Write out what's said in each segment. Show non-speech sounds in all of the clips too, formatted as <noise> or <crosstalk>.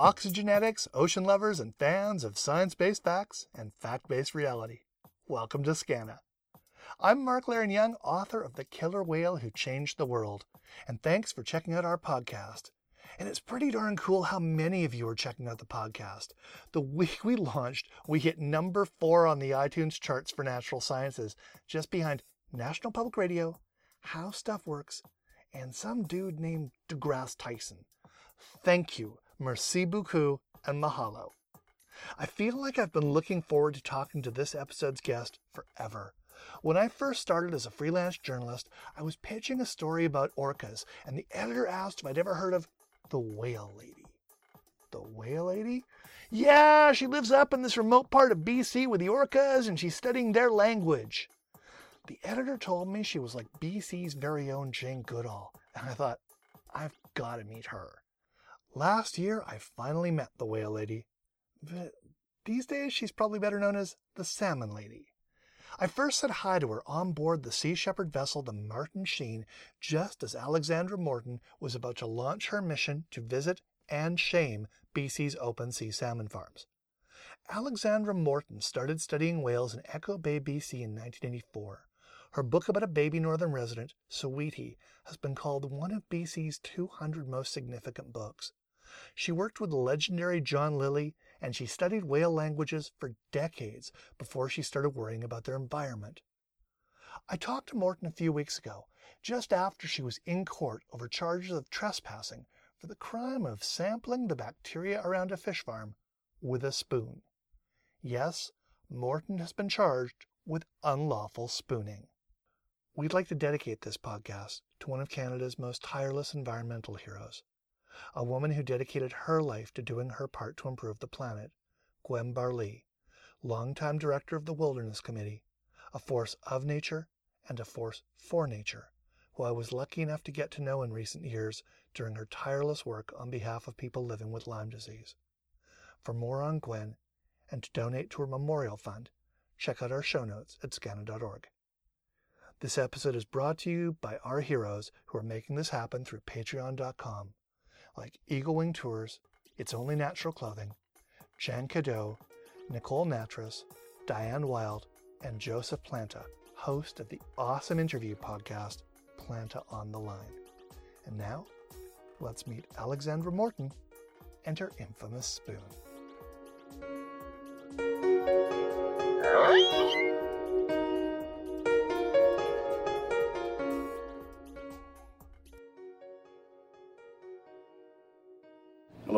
oxygenetics, ocean lovers, and fans of science based facts and fact based reality. Welcome to Skaana. I'm Mark Leiren-Young, author of The Killer Whale Who Changed the World, and thanks for checking out our podcast. And it's pretty darn cool how many of you are checking out the podcast. The week we launched, we hit number four on the iTunes charts for natural sciences, just behind National Public Radio, How Stuff Works, and some dude named DeGrasse Tyson. Thank you, merci beaucoup, and mahalo. I feel like I've been looking forward to talking to this episode's guest forever. When I first started as a freelance journalist, I was pitching a story about orcas, and the editor asked if I'd ever heard of the whale lady. The whale lady? Yeah, she lives up in this remote part of BC with the orcas and she's studying their language. The editor told me she was like BC's very own Jane Goodall, and I thought, I've got to meet her. Last year, I finally met the whale lady. But these days, she's probably better known as the salmon lady. I first said hi to her on board the Sea Shepherd vessel, the Martin Sheen, just as Alexandra Morton was about to launch her mission to visit and shame BC's open sea salmon farms. Alexandra Morton started studying whales in Echo Bay, BC in 1984. Her book about a baby northern resident, Siwiti, has been called one of BC's 200 most significant books. She worked with the legendary John Lilly and she studied whale languages for decades before she started worrying about their environment. I talked to Morton a few weeks ago, just after she was in court over charges of trespassing for the crime of sampling the bacteria around a fish farm with a spoon. Yes, Morton has been charged with unlawful spooning. We'd like to dedicate this podcast to one of Canada's most tireless environmental heroes, a woman who dedicated her life to doing her part to improve the planet, Gwen Barlee, longtime director of the Wilderness Committee, a force of nature and a force for nature, who I was lucky enough to get to know in recent years during her tireless work on behalf of people living with Lyme disease. For more on Gwen and to donate to her memorial fund, check out our show notes at skaana.org. This episode is brought to you by our heroes who are making this happen through patreon.com like Eagle Wing Tours, It's Only Natural Clothing, Jan Cadeau, Nicole Natras, Diane Wild, and Joseph Planta, host of the awesome interview podcast, Planta on the Line. And now, let's meet Alexandra Morton and her infamous spoon.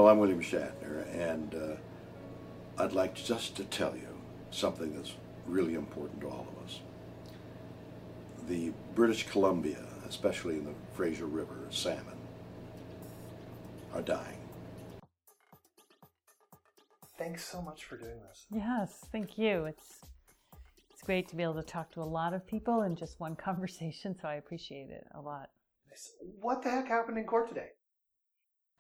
Hello, I'm William Shatner, and uh, I'd like just to tell you something that's really important to all of us. The British Columbia, especially in the Fraser River, salmon, are dying. Thanks so much for doing this. Yes, thank you. It's it's great to be able to talk to a lot of people in just one <laughs> conversation, so I appreciate it a lot. What the heck happened in court today?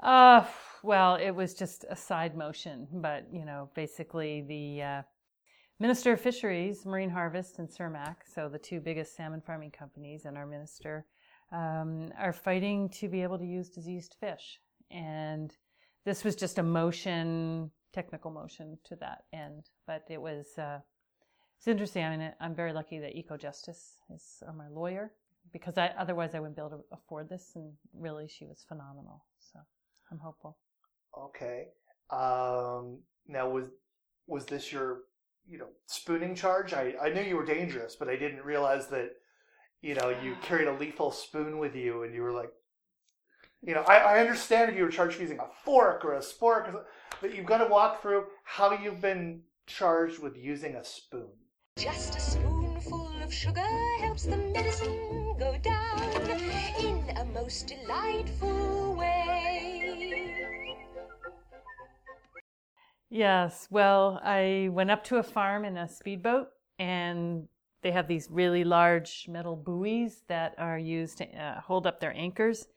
Uh, well, it was just a side motion, but you know, basically the uh, Minister of Fisheries, Marine Harvest, and Cermaq, so the two biggest salmon farming companies, and our minister um, are fighting to be able to use diseased fish, and this was just a motion, technical motion to that end, but it was. Uh, it's interesting. I mean, I'm very lucky that Eco Justice is my lawyer because I, otherwise I wouldn't be able to afford this. And really, she was phenomenal. So I'm hopeful. Okay. Um, now was was this your you know spooning charge? I I knew you were dangerous, but I didn't realize that you know you <sighs> carried a lethal spoon with you, and you were like. You know, I, I understand if you were charged for using a fork or a spork, but you've got to walk through how you've been charged with using a spoon. Just a spoonful of sugar helps the medicine go down in a most delightful way. Yes, well, I went up to a farm in a speedboat and they have these really large metal buoys that are used to uh, hold up their anchors.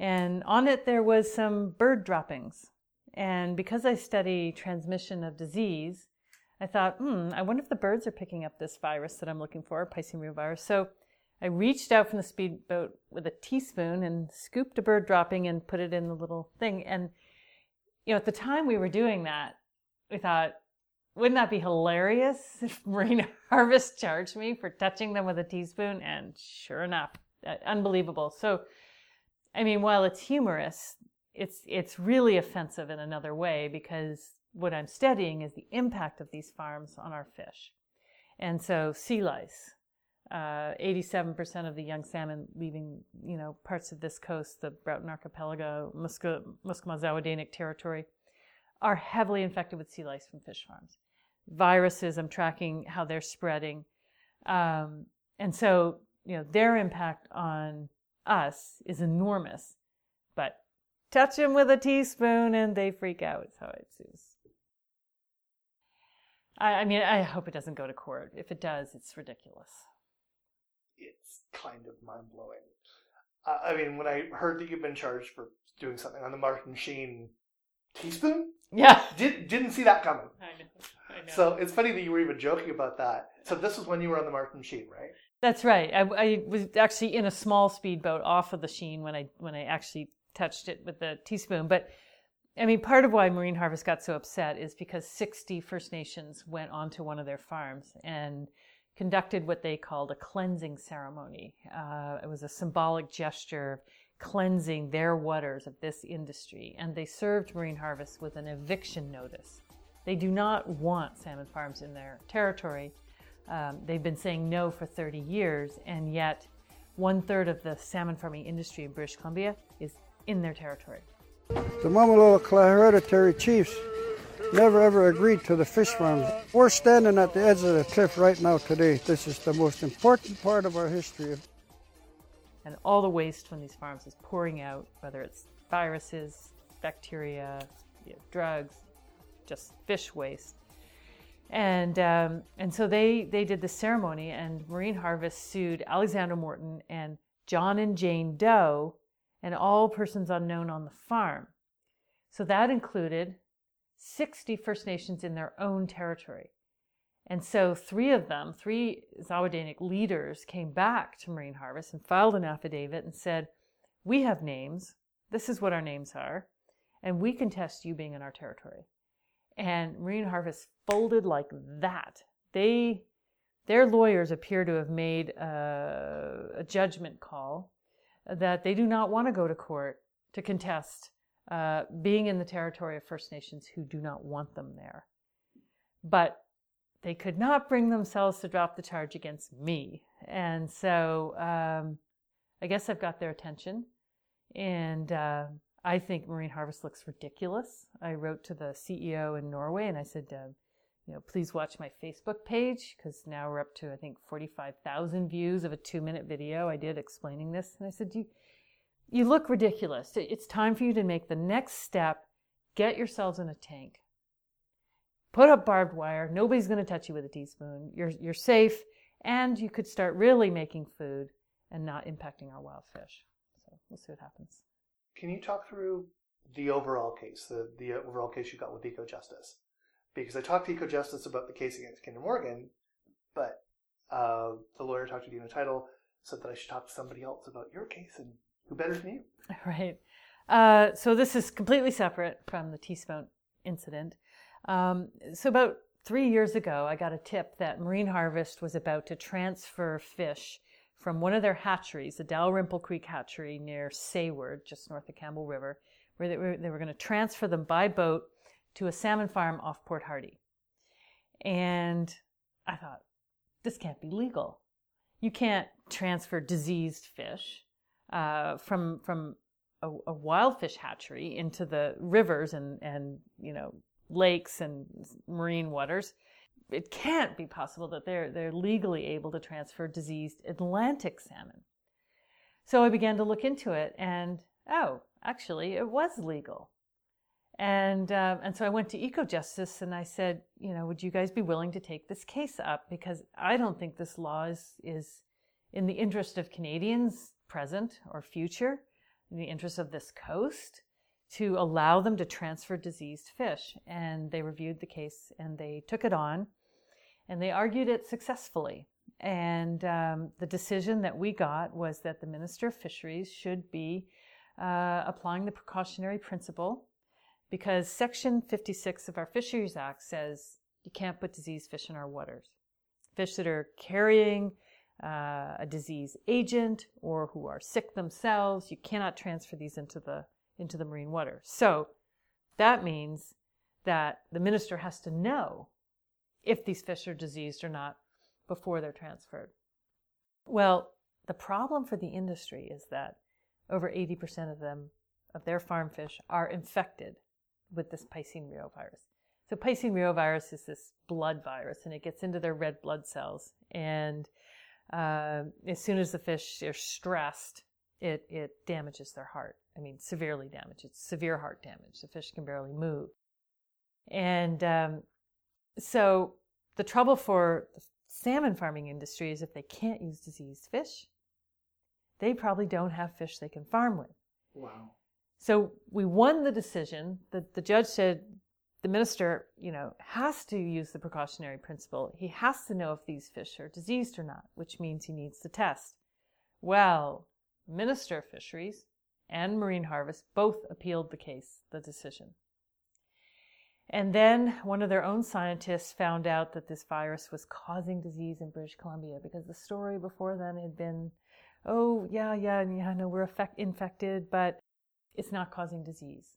And on it there was some bird droppings. And because I study transmission of disease, I thought, hmm, I wonder if the birds are picking up this virus that I'm looking for, Piscine virus. So I reached out from the speedboat with a teaspoon and scooped a bird dropping and put it in the little thing. And you know, at the time we were doing that, we thought, wouldn't that be hilarious if <laughs> Marine Harvest charged me for touching them with a teaspoon? And sure enough, uh, unbelievable. So, I mean, while it's humorous, it's it's really offensive in another way because what I'm studying is the impact of these farms on our fish. And so sea lice, uh, 87% of the young salmon leaving, you know, parts of this coast, the Broughton Archipelago, Musca, Musqueam territory, are heavily infected with sea lice from fish farms. Viruses, I'm tracking how they're spreading. Um, and so, you know, their impact on us is enormous. But touch them with a teaspoon and they freak out, is how it seems. I, I mean, I hope it doesn't go to court. If it does, it's ridiculous. It's kind of mind blowing. I mean, when I heard that you've been charged for doing something on the Martin Sheen teaspoon, Yeah. did, didn't see that coming. I know. I know. So it's funny that you were even joking about that. So this was when you were on the Martin Sheen, right? That's right. I, I was actually in a small speedboat off of the Sheen when I when I actually touched it with the teaspoon. But I mean, part of why Marine Harvest got so upset is because 60 First Nations went onto one of their farms and conducted what they called a cleansing ceremony. Uh, it was a symbolic gesture of cleansing their waters of this industry, and they served Marine Harvest with an eviction notice. They do not want salmon farms in their territory. Um, they've been saying no for 30 years, and yet one third of the salmon farming industry in British Columbia is in their territory. The Mamalolo hereditary chiefs never ever agreed to the fish farms. We're standing at the edge of the cliff right now today. This is the most important part of our history. And all the waste from these farms is pouring out, whether it's viruses, bacteria, you know, drugs, just fish waste. And um, and so they they did the ceremony, and Marine Harvest sued Alexandra Morton and John and Jane Doe, and all persons unknown on the farm. So that included 60 First Nations in their own territory. And so three of them, three Zawadianic leaders, came back to Marine Harvest and filed an affidavit and said, We have names. This is what our names are. And we contest you being in our territory. And Marine Harvest folded like that. They, their lawyers appear to have made a, a judgment call that they do not want to go to court to contest uh, being in the territory of First Nations who do not want them there. But they could not bring themselves to drop the charge against me. And so um, I guess I've got their attention. And uh, I think Marine Harvest looks ridiculous. I wrote to the CEO in Norway and I said, uh, you know, please watch my Facebook page because now we're up to, I think, 45,000 views of a two minute video I did explaining this. And I said, you, you look ridiculous. It's time for you to make the next step. Get yourselves in a tank put up barbed wire. Nobody's going to touch you with a teaspoon. You're, you're safe, and you could start really making food and not impacting our wild fish. So we'll see what happens. Can you talk through the overall case, the, the overall case you got with Eco Justice? Because I talked to Eco Justice about the case against Kinder Morgan, but uh, the lawyer talked to Dyna Tuytel said that I should talk to somebody else about your case, and who better than you? <laughs> Right. Uh, so this is completely separate from the teaspoon incident. Um, so about three years ago, I got a tip that Marine Harvest was about to transfer fish from one of their hatcheries, the Dalrymple Creek hatchery near Sayward, just north of Campbell River, where they were, they were going to transfer them by boat to a salmon farm off Port Hardy. And I thought, this can't be legal. You can't transfer diseased fish uh, from from a, a wild fish hatchery into the rivers and and you know lakes and marine waters. It can't be possible that they're, they're legally able to transfer diseased Atlantic salmon. So I began to look into it, and oh, actually, it was legal. And, uh, and so I went to EcoJustice and I said, you know, would you guys be willing to take this case up? Because I don't think this law is, is in the interest of Canadians present or future, in the interest of this coast to allow them to transfer diseased fish. And they reviewed the case and they took it on and they argued it successfully. And um, the decision that we got was that the Minister of Fisheries should be uh, applying the precautionary principle because Section 56 of our Fisheries Act says you can't put diseased fish in our waters. Fish that are carrying uh, a disease agent or who are sick themselves, you cannot transfer these into the into the marine water. So that means that the minister has to know if these fish are diseased or not before they're transferred. Well, the problem for the industry is that over 80% of them, of their farm fish, are infected with this Piscine reovirus. So Piscine reovirus is this blood virus, and it gets into their red blood cells. And uh, as soon as the fish are stressed, it, it damages their heart. I mean, severely damaged. It's severe heart damage. The fish can barely move. And um, so the trouble for the salmon farming industry is if they can't use diseased fish, they probably don't have fish they can farm with. Wow. So we won the decision. The, the judge said the minister, you know, has to use the precautionary principle. He has to know if these fish are diseased or not, which means he needs to test. Well, Minister of Fisheries and Marine Harvest both appealed the case, the decision. And then one of their own scientists found out that this virus was causing disease in British Columbia because the story before then had been, oh, yeah, yeah, yeah, no, we're infected, but it's not causing disease.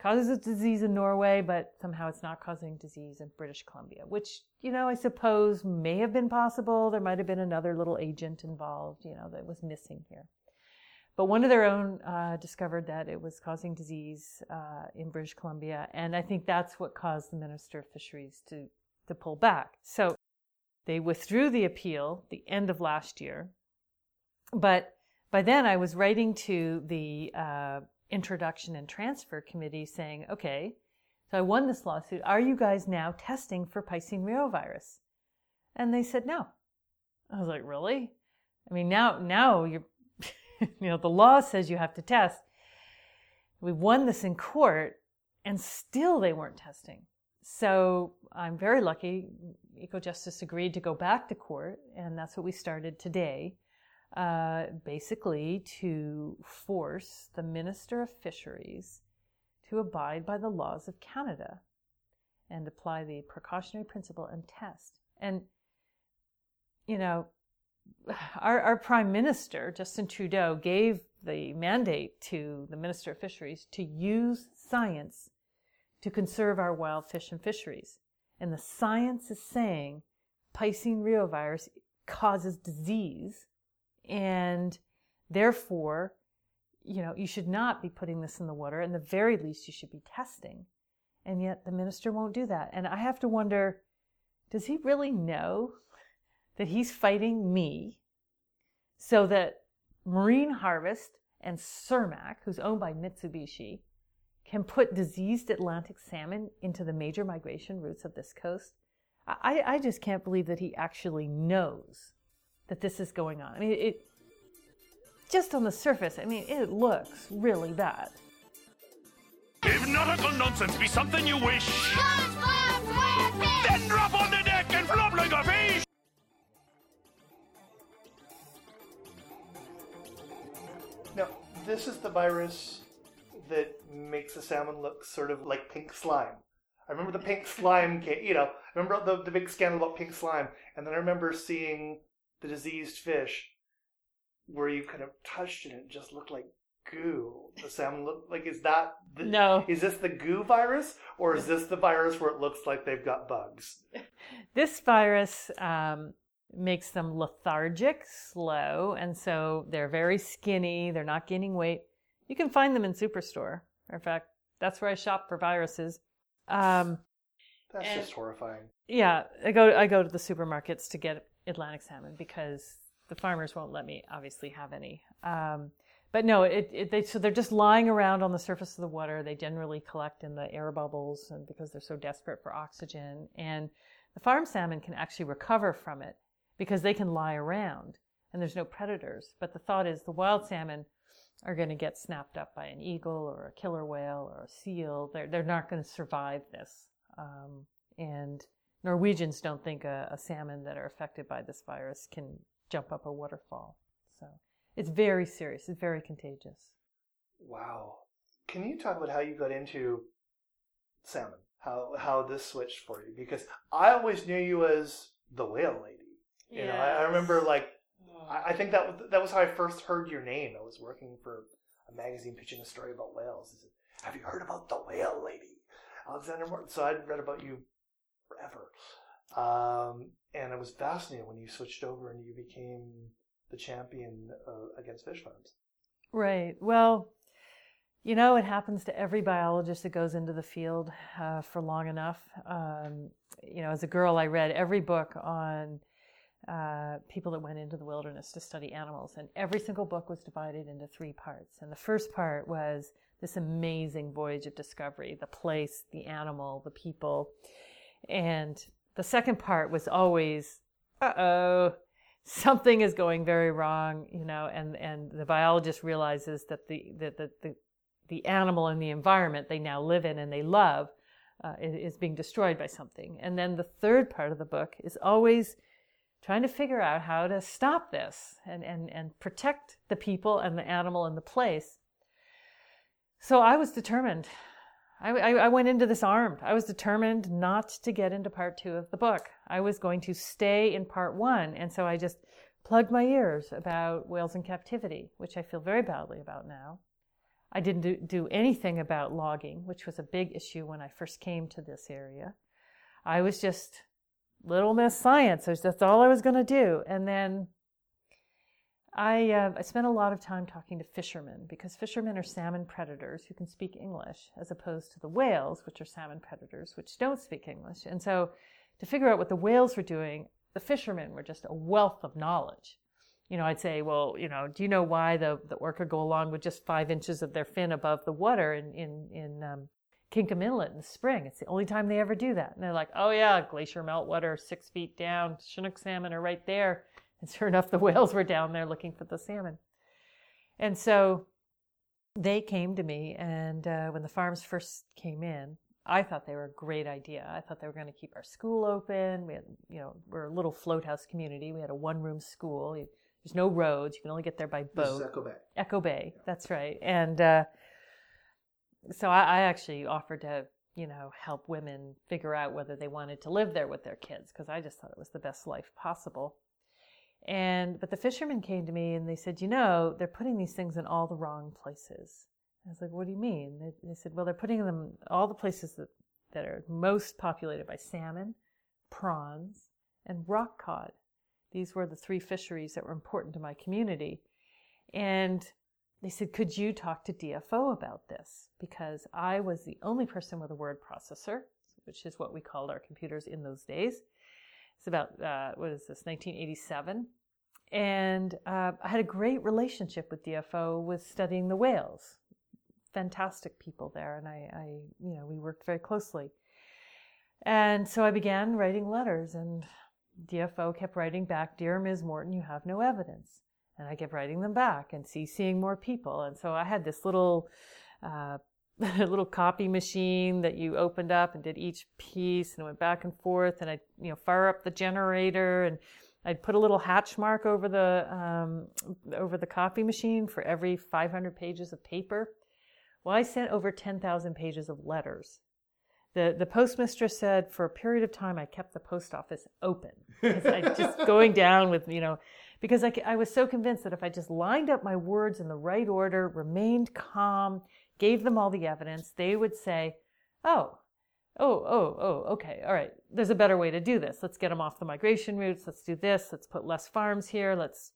Causes a disease in Norway, but somehow it's not causing disease in British Columbia, which, you know, I suppose may have been possible. There might have been another little agent involved, you know, that was missing here. But one of their own uh, discovered that it was causing disease uh, in British Columbia, and I think that's what caused the Minister of Fisheries to, to pull back. So they withdrew the appeal the end of last year. But by then, I was writing to the uh, Introduction and Transfer Committee saying, okay, so I won this lawsuit. Are you guys now testing for Piscine reovirus? And they said no. I was like, really? I mean, now, now you're <laughs> you know, the law says you have to test. We won this in court and still they weren't testing. So I'm very lucky. EcoJustice agreed to go back to court, and that's what we started today. Uh, basically, to force the Minister of Fisheries to abide by the laws of Canada and apply the precautionary principle and test. And, you know, <sighs> our, our prime minister, Justin Trudeau, gave the mandate to the Minister of Fisheries to use science to conserve our wild fish and fisheries. And the science is saying Piscine reovirus causes disease and therefore, you know, you should not be putting this in the water. And the very least, you should be testing. And yet the minister won't do that. And I have to wonder, does he really know that he's fighting me so that Marine Harvest and Cermaq, who's owned by Mitsubishi, can put diseased Atlantic salmon into the major migration routes of this coast. I, I just can't believe that he actually knows that this is going on. I mean, it just on the surface, I mean, it looks really bad. If nautical nonsense be something you wish, then drop on the deck and flop like a fish! Now, this is the virus that makes the salmon look sort of like pink slime. I remember the pink <laughs> slime, you know, I remember the, the big scandal about pink slime, and then I remember seeing the diseased fish where you kind of touched it and it just looked like goo. The salmon looked like, is that, the, No. is this the goo virus, or is <laughs> this the virus where it looks like they've got bugs? This virus um, makes them lethargic, slow, and so they're very skinny. They're not gaining weight. You can find them in Superstore. In fact, that's where I shop for viruses. Um, That's And- just horrifying. yeah, I go I go to the supermarkets to get Atlantic salmon because the farmers won't let me obviously have any. Um, but no, it, it they so they're just lying around on the surface of the water. They generally collect in the air bubbles, and because they're so desperate for oxygen, and the farm salmon can actually recover from it because they can lie around and there's no predators. But the thought is the wild salmon are going to get snapped up by an eagle or a killer whale or a seal. They're they're not going to survive this. Um, and Norwegians don't think a, a salmon that are affected by this virus can jump up a waterfall. So it's very serious. It's very contagious. Wow. can you talk about how you got into salmon? How how this switched for you? Because I always knew you as the whale lady. You know, I, I remember like I, I think that was that was how I first heard your name. I was working for a magazine pitching a story about whales. I said, "Have you heard about the whale lady, Alexandra Morton?" So I'd read about you forever, um, and I was fascinated when you switched over and you became the champion uh, against fish farms. Right. Well, you know, it happens to every biologist that goes into the field uh, for long enough. Um, you know, as a girl, I read every book on uh, people that went into the wilderness to study animals, and every single book was divided into three parts. And the first part was this amazing voyage of discovery the place, the animal, the people. And the second part was always, uh oh, something is going very wrong, you know, and, and the biologist realizes that the, that the, the, the animal and the environment they now live in and they love uh, is being destroyed by something. And then the third part of the book is always trying to figure out how to stop this and, and, and protect the people and the animal and the place. So I was determined. I, I, I went into this armed. I was determined not to get into part two of the book. I was going to stay in part one. And so I just plugged my ears about whales in captivity, which I feel very badly about now. I didn't do, do anything about logging, which was a big issue when I first came to this area. I was just little miss science. That's all I was going to do. And then I, uh, I spent a lot of time talking to fishermen because fishermen are salmon predators who can speak English as opposed to the whales, which are salmon predators, which don't speak English. And so to figure out what the whales were doing, the fishermen were just a wealth of knowledge you know, I'd say, well, you know, do you know why the, the orca go along with just five inches of their fin above the water in, in, in um, Inlet in the spring? It's the only time they ever do that. And they're like, oh yeah, glacier meltwater, six feet down, Chinook salmon are right there. And sure enough, the whales were down there looking for the salmon. And so they came to me, and uh, when the farms first came in, I thought they were a great idea. I thought they were going to keep our school open. We had, you know, we're a little float house community. We had a one room school. There's no roads. You can only get there by boat. This is Echo Bay. Echo Bay. That's right. And uh, so I, I, actually offered to, you know, help women figure out whether they wanted to live there with their kids because I just thought it was the best life possible. And but the fishermen came to me and they said, you know, they're putting these things in all the wrong places. I was like, what do you mean? They, they said, well, they're putting them all the places that that are most populated by salmon, prawns, and rock cod. These were the three fisheries that were important to my community. And they said, Could you talk to DFO about this? Because I was the only person with a word processor, which is what we called our computers in those days. It's about, uh, what is this, 1987. And uh, I had a great relationship with DFO with studying the whales. Fantastic people there, and I, I, you know, we worked very closely. And so I began writing letters, and DFO kept writing back, Dear Ms. Morton, you have no evidence. And I kept writing them back and see, seeing more people. And so I had this little, uh, <laughs> little copy machine that you opened up and did each piece and went back and forth. And I, you know, fire up the generator and I'd put a little hatch mark over the, um, over the copy machine for every 500 pages of paper. Well, I sent over 10,000 pages of letters the, the postmistress said for a period of time I kept the post office open. <laughs> I just going down with, you know, because I, I was so convinced that if I just lined up my words in the right order, remained calm, gave them all the evidence, they would say, oh, oh, oh, oh, okay, all right, there's a better way to do this. Let's get them off the migration routes. Let's do this. Let's put less farms here. Let's.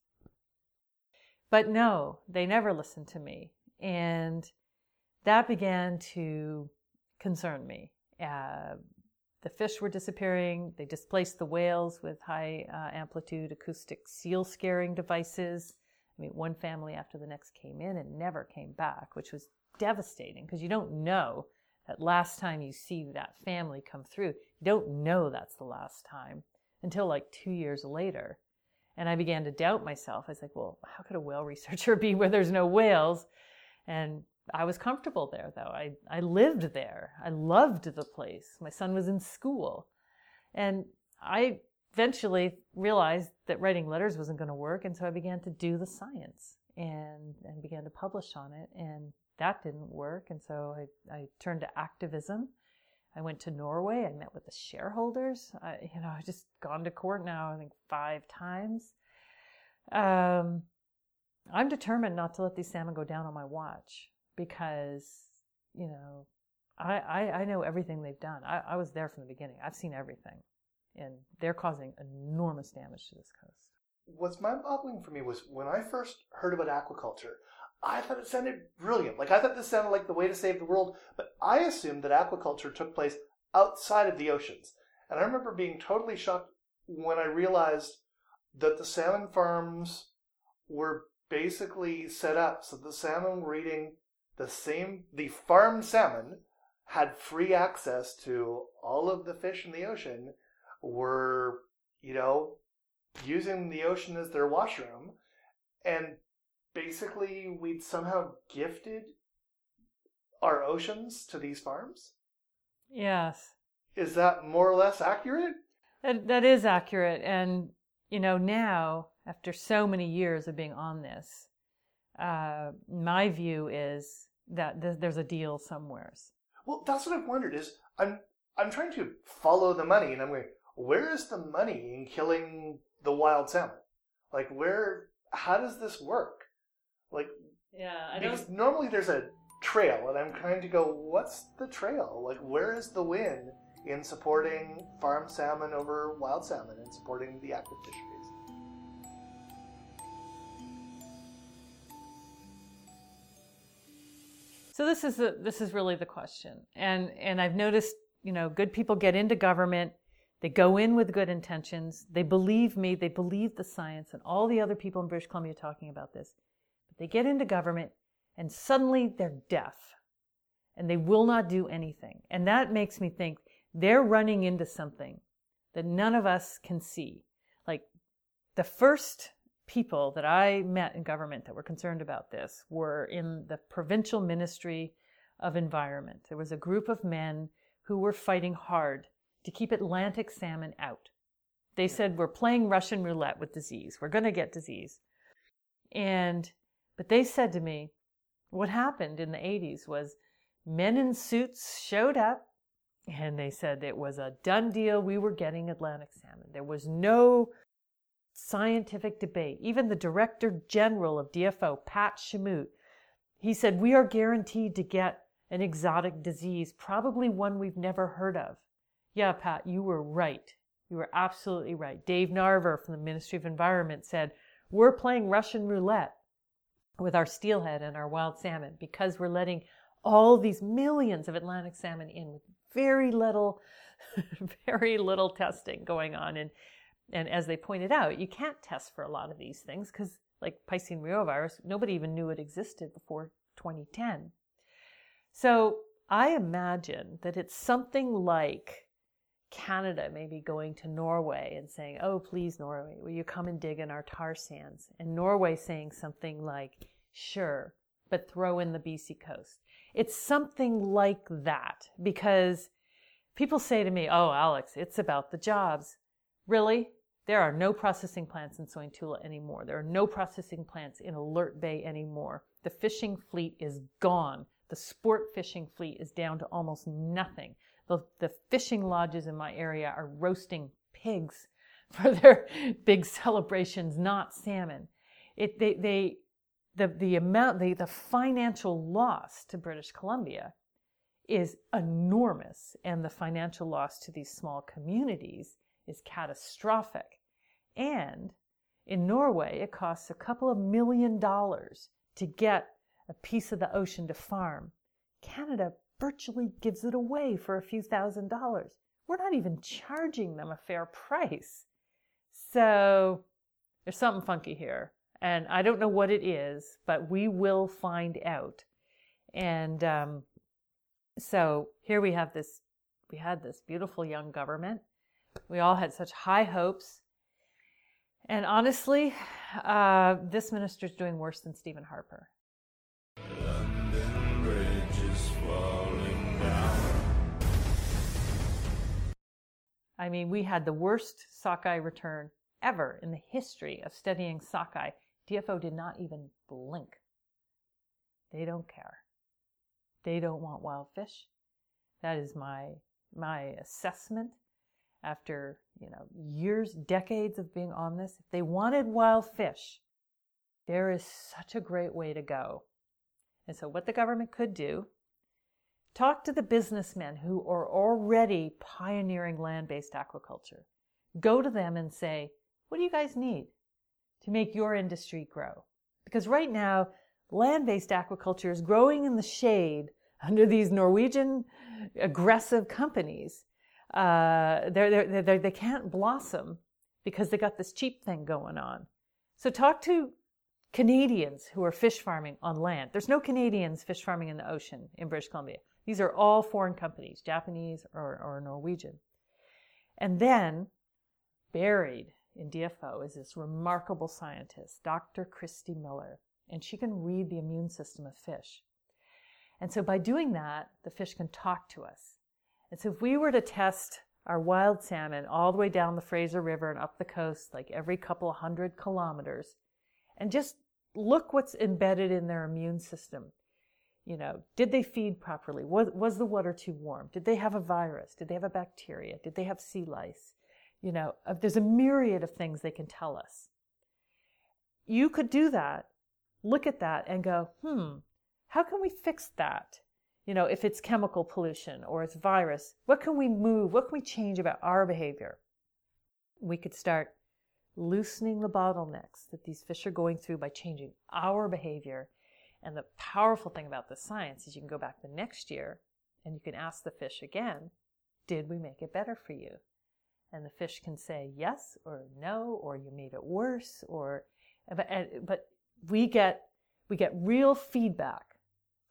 But no, they never listened to me. And that began to concern me. Uh, the fish were disappearing. They displaced the whales with high uh, amplitude acoustic seal scaring devices. I mean, one family after the next came in and never came back, which was devastating because you don't know that last time you see that family come through, you don't know that's the last time until like two years later. And I began to doubt myself. I was like, well, how could a whale <laughs> researcher be where there's no whales? And I was comfortable there though. I, I lived there. I loved the place. My son was in school. And I eventually realized that writing letters wasn't going to work. And so I began to do the science and, and began to publish on it. And that didn't work. And so I, I turned to activism. I went to Norway. I met with the shareholders. I, you know, I've just gone to court now, I think five times. Um, I'm determined not to let these salmon go down on my watch because, you know, I, I, I know everything they've done. I, I was there from the beginning. I've seen everything. And they're causing enormous damage to this coast. What's mind-boggling for me was when I first heard about aquaculture, I thought it sounded brilliant. Like I thought this sounded like the way to save the world, but I assumed that aquaculture took place outside of the oceans. And I remember being totally shocked when I realized that the salmon farms were basically set up so the salmon were eating the same the farmed salmon had free access to all of the fish in the ocean were you know using the ocean as their washroom and basically we'd somehow gifted our oceans to these farms Yes. is that more or less accurate That, that is accurate. And, you know, now, after so many years of being on this, uh, my view is that th- there's a deal somewheres. Well, that's what I've wondered. Is I'm I'm trying to follow the money, and I'm going, where is the money in killing the wild salmon? Like, where? How does this work? Like, Yeah, I because normally there's a trail, and I'm trying to go, what's the trail? Like, where is the win in supporting farm salmon over wild salmon and supporting the active fisheries? So this is the, this is really the question, and and I've noticed, you know, good people get into government, they go in with good intentions, they believe me, they believe the science, and all the other people in British Columbia talking about this, they get into government, and suddenly they're deaf, and they will not do anything, and that makes me think they're running into something that none of us can see, like the first people that I met in government that were concerned about this were in the provincial ministry of environment. There was a group of men who were fighting hard to keep Atlantic salmon out. They said, We're playing Russian roulette with disease. We're going to get disease. And, but they said to me, what happened in the 80s was men in suits showed up and they said it was a done deal. We were getting Atlantic salmon. There was no scientific debate. Even the director general of DFO, Pat Chamut, he said, We are guaranteed to get an exotic disease, probably one we've never heard of. Yeah, Pat, you were right. You were absolutely right. Dave Narver from the Ministry of Environment said, We're playing Russian roulette with our steelhead and our wild salmon because we're letting all these millions of Atlantic salmon in with very little, <laughs> very little testing going on. And and as they pointed out, you can't test for a lot of these things because, like Piscine reovirus, nobody even knew it existed before 2010. So I imagine that it's something like Canada maybe going to Norway and saying, Oh, please, Norway, will you come and dig in our tar sands? And Norway saying something like, Sure, but throw in the BC coast. It's something like that because people say to me, Oh, Alex, it's about the jobs. Really? There are no processing plants in Sointula anymore. There are no processing plants in Alert Bay anymore. The fishing fleet is gone. The sport fishing fleet is down to almost nothing. The, the fishing lodges in my area are roasting pigs <laughs> for their big celebrations, not salmon. It, they, they, the, the amount, the, the financial loss to British Columbia is enormous, and the financial loss to these small communities is catastrophic. And in Norway, it costs a couple of million dollars to get a piece of the ocean to farm. Canada virtually gives it away for a few thousand dollars. We're not even charging them a fair price. So there's something funky here. And I don't know what it is, but we will find out. And um, so here we have this, we had this beautiful young government we all had such high hopes. And honestly, uh, this minister is doing worse than Stephen Harper. I mean, we had the worst sockeye return ever in the history of studying sockeye. DFO did not even blink. They don't care. They don't want wild fish. That is my my assessment after, you know, years, decades of being on this. If they wanted wild fish, there is such a great way to go. And so what the government could do, talk to the businessmen who are already pioneering land-based aquaculture. Go to them and say, what do you guys need to make your industry grow? Because right now, land-based aquaculture is growing in the shade under these Norwegian aggressive companies. Uh, they're, they're, they're, they can't blossom because they got this cheap thing going on. So talk to Canadians who are fish farming on land. There's no Canadians fish farming in the ocean in British Columbia. These are all foreign companies, Japanese or, or Norwegian. And then buried in DFO is this remarkable scientist, Dr. Kristi Miller, and she can read the immune system of fish. And so by doing that, the fish can talk to us. And so if we were to test our wild salmon all the way down the Fraser River and up the coast, like every couple hundred kilometers, and just look what's embedded in their immune system. You know, did they feed properly? Was, was the water too warm? Did they have a virus? Did they have a bacteria? Did they have sea lice? You know, uh, there's a myriad of things they can tell us. You could do that, look at that and go, hmm, how can we fix that? You know, if it's chemical pollution or it's virus, what can we move? What can we change about our behavior? We could start loosening the bottlenecks that these fish are going through by changing our behavior. And the powerful thing about the science is you can go back the next year and you can ask the fish again, did we make it better for you? And the fish can say yes or no, or you made it worse, or, but, but we get, we get real feedback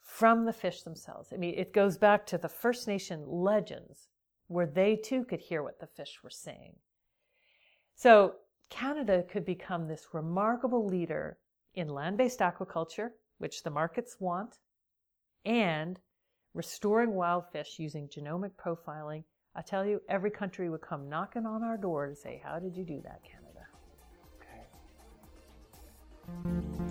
from the fish themselves. I mean, it goes back to the First Nation legends where they too could hear what the fish were saying. So Canada could become this remarkable leader in land-based aquaculture, which the markets want, and restoring wild fish using genomic profiling. I tell you, every country would come knocking on our door to say, how did you do that, Canada?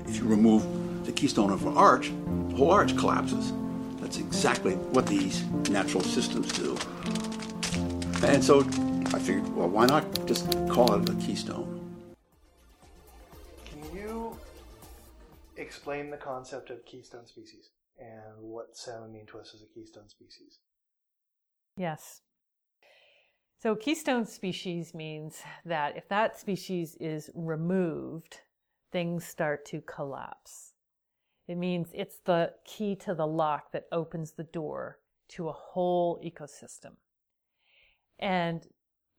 If you remove the keystone of an arch, the whole arch collapses. That's exactly what these natural systems do. And so I figured, well, why not just call it a keystone? Explain the concept of keystone species and what salmon mean to us as a keystone species? Yes. So, keystone species means that if that species is removed, things start to collapse. It means it's the key to the lock that opens the door to a whole ecosystem. And,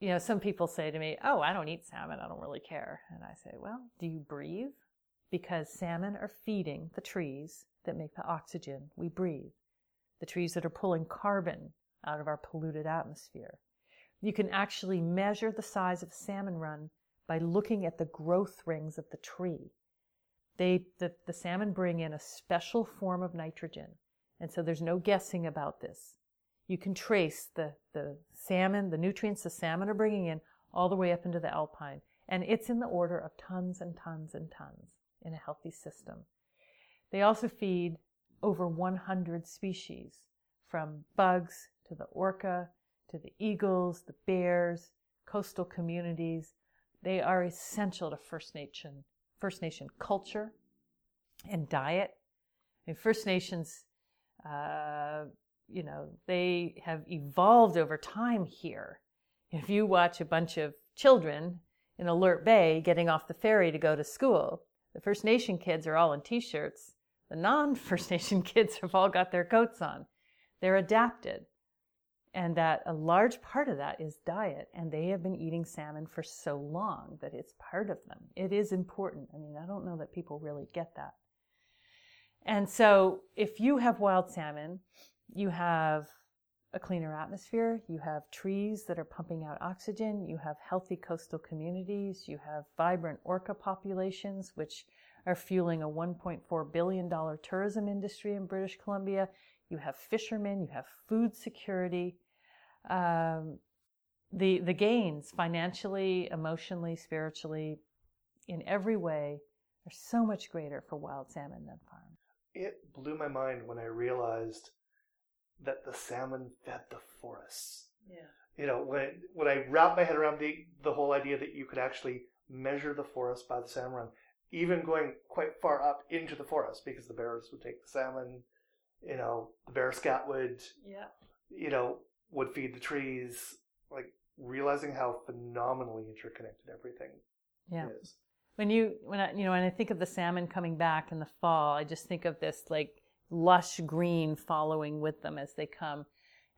you know, some people say to me, Oh, I don't eat salmon. I don't really care. And I say, Well, do you breathe? Because salmon are feeding the trees that make the oxygen we breathe, the trees that are pulling carbon out of our polluted atmosphere. You can actually measure the size of a salmon run by looking at the growth rings of the tree. They, the, the salmon bring in a special form of nitrogen. And so there's no guessing about this. You can trace the, the salmon, the nutrients the salmon are bringing in all the way up into the alpine. And it's in the order of tons and tons and tons in a healthy system. They also feed over 100 species, from bugs to the orca to the eagles, the bears, coastal communities, they are essential to First Nation, First Nation culture and diet. And First Nations, uh, you know, they have evolved over time here. If you watch a bunch of children in Alert Bay getting off the ferry to go to school, the First Nation kids are all in t-shirts. The non-First <laughs> Nation kids have all got their coats on. They're adapted. And that a large part of that is diet. And they have been eating salmon for so long that it's part of them. It is important. I mean i don't know that people really get that. And so if you have wild salmon you have a cleaner atmosphere. You have trees that are pumping out oxygen. You have healthy coastal communities. You have vibrant orca populations which are fueling a 1.4 billion dollar tourism industry in british columbia. You have fishermen, you have food security. Um, the, the gains financially, emotionally, spiritually, in every way are so much greater for wild salmon than farm. It blew my mind when I realized that the salmon fed the forests. Yeah. You know, when when I wrap my head around the the whole idea that you could actually measure the forest by the salmon run, even going quite far up into the forest because the bears would take the salmon, you know, the bear scat would, Yeah. you know, would feed the trees, like realizing how phenomenally interconnected everything Yeah. is. When you when I you know when I think of the salmon coming back in the fall, I just think of this like lush green following with them as they come.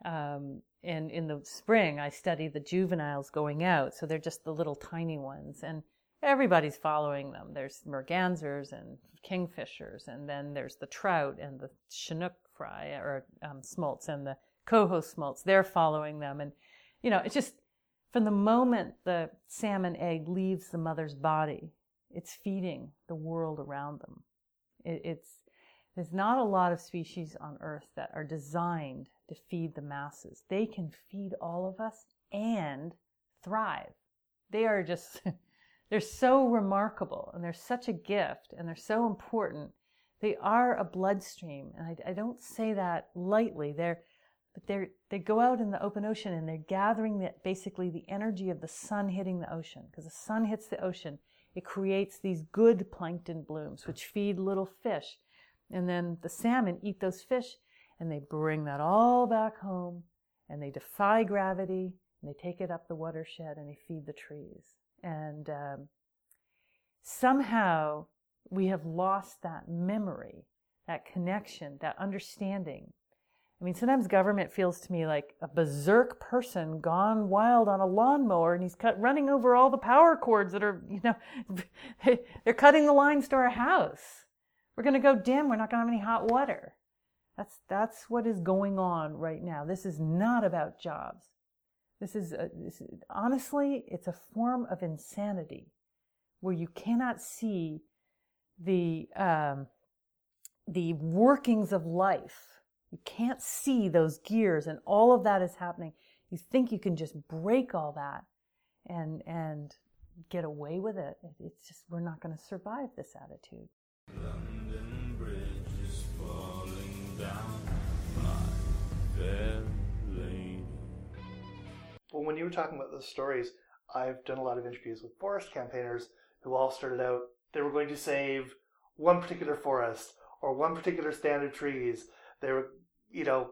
Um, and in the spring, I study the juveniles going out, so they're just the little tiny ones, and everybody's following them. There's mergansers and kingfishers, and then there's the trout and the chinook fry or um, smolts and the coho smolts. They're following them, and you know it's just from the moment the salmon egg leaves the mother's body, it's feeding the world around them. It, it's there's not a lot of species on Earth that are designed to feed the masses. They can feed all of us and thrive. They are just <laughs> they're so remarkable and they're such a gift and they're so important. They are a bloodstream, and I, I don't say that lightly. They're but they they go out in the open ocean and they're gathering the, basically the energy of the sun hitting the ocean because the sun hits the ocean it creates these good plankton blooms which feed little fish and then the salmon eat those fish and they bring that all back home and they defy gravity and they take it up the watershed and they feed the trees and um, somehow we have lost that memory that connection that understanding I mean, sometimes government feels to me like a berserk person gone wild on a lawnmower and he's cut running over all the power cords that are, you know, <laughs> they're cutting the lines to our house. We're going to go dim. We're not going to have any hot water. That's, that's what is going on right now. This is not about jobs. This is, a, this is honestly, it's a form of insanity where you cannot see the, um, the workings of life you can't see those gears and all of that is happening. You think you can just break all that and and get away with it. It's just we're not going to survive this attitude. Well, when you were talking about those stories, I've done a lot of interviews with forest campaigners who all started out, they were going to save one particular forest or one particular stand of trees. They were, you know,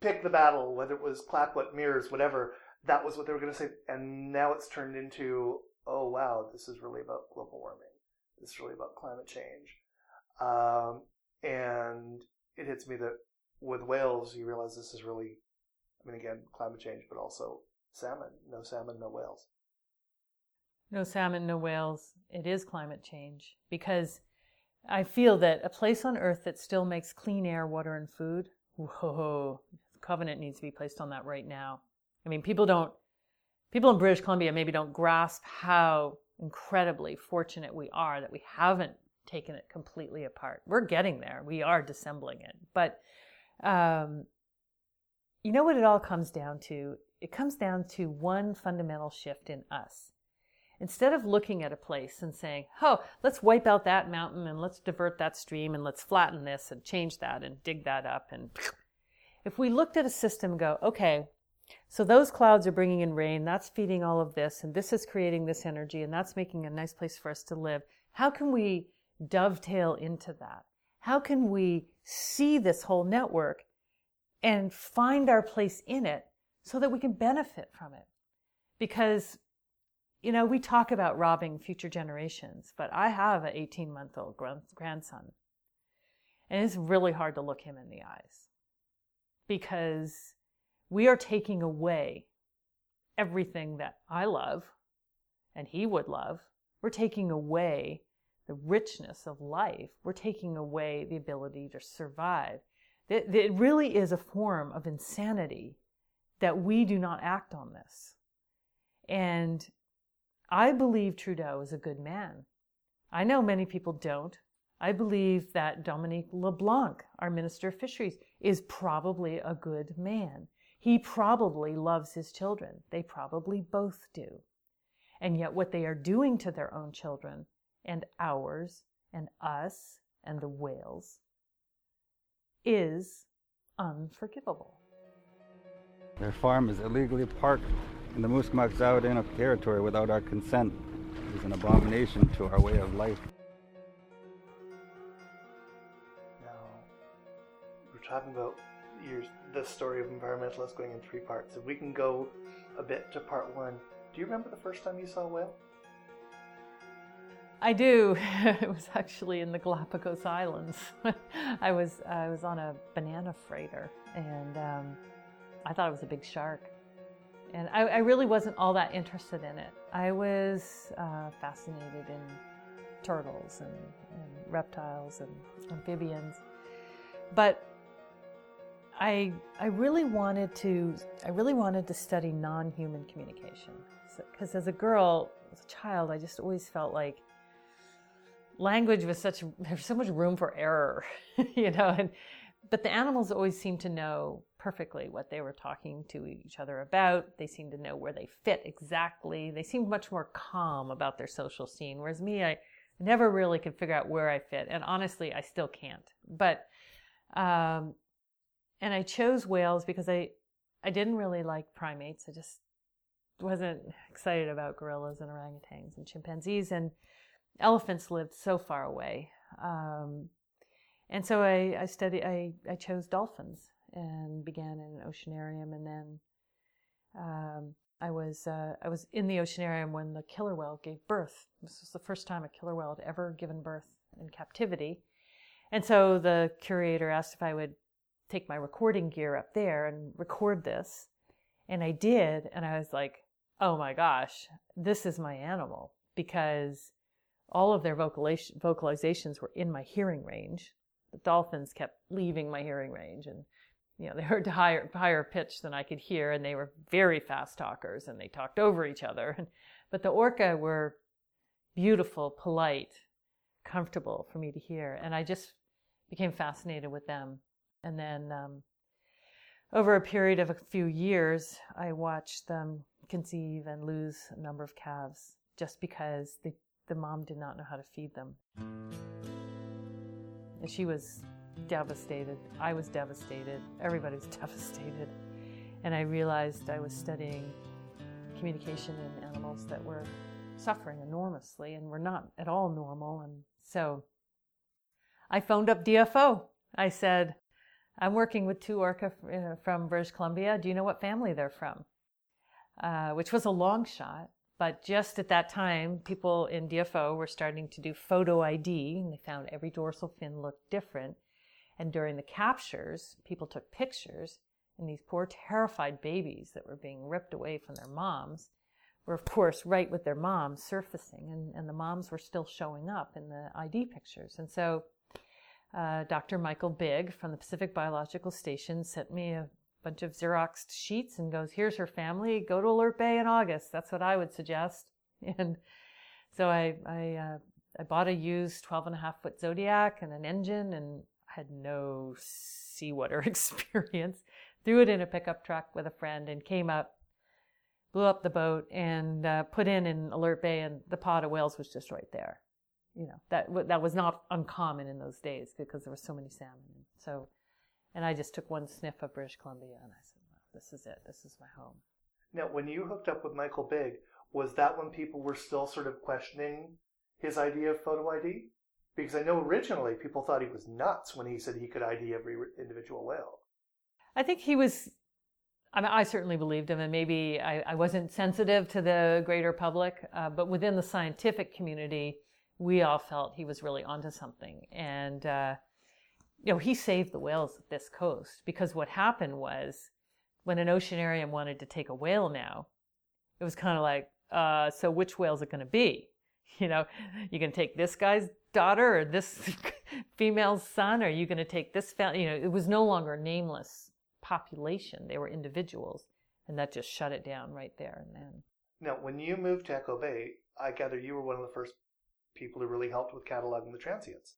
pick the battle, whether it was Clayoquot, Meares, whatever. That was what they were going to say. And now it's turned into, oh, wow, this is really about global warming. This is really about climate change. Um, and it hits me that with whales, you realize this is really, I mean, again, climate change, but also salmon. No salmon, no whales. No salmon, no whales. It is climate change because I feel that a place on earth that still makes clean air, water, and food, whoa, covenant needs to be placed on that right now. I mean, people don't, people in British Columbia maybe don't grasp how incredibly fortunate we are that we haven't taken it completely apart. We're getting there. We are dissembling it. But, um, you know what it all comes down to? It comes down to one fundamental shift in us. Instead of looking at a place and saying, oh, let's wipe out that mountain and let's divert that stream and let's flatten this and change that and dig that up. And if we looked at a system and go, okay, so those clouds are bringing in rain, that's feeding all of this, and this is creating this energy, and that's making a nice place for us to live. How can we dovetail into that? How can we see this whole network and find our place in it so that we can benefit from it? Because you know, we talk about robbing future generations, but I have an 18 month old grandson. And it's really hard to look him in the eyes because we are taking away everything that I love and he would love. We're taking away the richness of life. We're taking away the ability to survive. It really is a form of insanity that we do not act on this. And I believe Trudeau is a good man. I know many people don't. I believe that Dominic LeBlanc, our Minister of Fisheries, is probably a good man. He probably loves his children. They probably both do. And yet, what they are doing to their own children and ours and us and the whales is unforgivable. Their farm is illegally parked in the Musqueam Tsawwassen territory without our consent. It is an abomination to our way of life. Now, we're talking about your, the story of environmentalists going in three parts. If we can go a bit to part one, do you remember the first time you saw a whale? I do. <laughs> it was actually in the Galapagos Islands. <laughs> I was I was on a banana freighter, and um, I thought it was a big shark. And I, I really wasn't all that interested in it. I was uh, fascinated in turtles and, and reptiles and amphibians, but I I really wanted to I really wanted to study non-human communication because as a girl, as a child, I just always felt like language was such there's so much room for error, <laughs> you know, and but the animals always seemed to know perfectly what they were talking to each other about. They seemed to know where they fit exactly. They seemed much more calm about their social scene, whereas me, I never really could figure out where I fit, and honestly, I still can't. But um, and I chose whales because I I didn't really like primates. I just wasn't excited about gorillas and orangutans and chimpanzees and elephants lived so far away. Um, and so I, I studied, I, I chose dolphins and began in an oceanarium. And then um, I was uh, I was in the oceanarium when the killer whale gave birth. This was the first time a killer whale had ever given birth in captivity. And so the curator asked if I would take my recording gear up there and record this. And I did. And I was like, oh my gosh, this is my animal because all of their vocalizations were in my hearing range. The dolphins kept leaving my hearing range and you know, <laughs> they heard higher, higher pitch than I could hear and they were very fast talkers and they talked over each other. <laughs> But the orca were beautiful, polite, comfortable for me to hear. And I just became fascinated with them. And then, um, over a period of a few years, I watched them conceive and lose a number of calves just because the, the mom did not know how to feed them. And she was devastated. I was devastated. Everybody was <laughs> devastated. And I realized I was studying communication in animals that were suffering enormously and were not at all normal. And so I phoned up DFO. I said, I'm working with two orca uh, from British Columbia. Do you know what family they're from? Uh, which was a long shot. But just at that time, people in DFO were starting to do photo ID, and they found every dorsal fin looked different. And during the captures, people took pictures, and these poor, terrified babies that were being ripped away from their moms were, of course, right with their moms surfacing, and, and the moms were still showing up in the ID pictures. And so uh, Dr. Michael Bigg from the Pacific Biological Station sent me a bunch of Xeroxed sheets and goes, Here's her family. Go to Alert Bay in August. That's what I would suggest. <laughs> And so I, I, uh, I bought a used 12 and a half foot Zodiac and an engine and had no seawater <laughs> experience. Threw it in a pickup truck with a friend and came up, blew up the boat and uh, put in in Alert Bay and the pod of whales was just right there you know that that was not uncommon in those days because there were so many salmon. So, and I just took one sniff of British Columbia and I said, well, "This is it. This is my home." Now, when you hooked up with Michael Bigg, was that when people were still sort of questioning his idea of photo ID? Because I know originally people thought he was nuts when he said he could ID every individual whale. I think he was. I mean, I certainly believed him, and maybe I, I wasn't sensitive to the greater public, uh, but within the scientific community, we all felt he was really onto something. And, uh, you know, he saved the whales at this coast because what happened was when an oceanarium wanted to take a whale now, it was kind of like, uh, so which whale is it going to be? <laughs> You know, you can take this guy's daughter or this <laughs> female's son, or are you going to take this family? You know, it was no longer nameless population. They were individuals. And that just shut it down right there and then. Now, when you moved to Echo Bay, I gather you were one of the first people who really helped with cataloging the transients.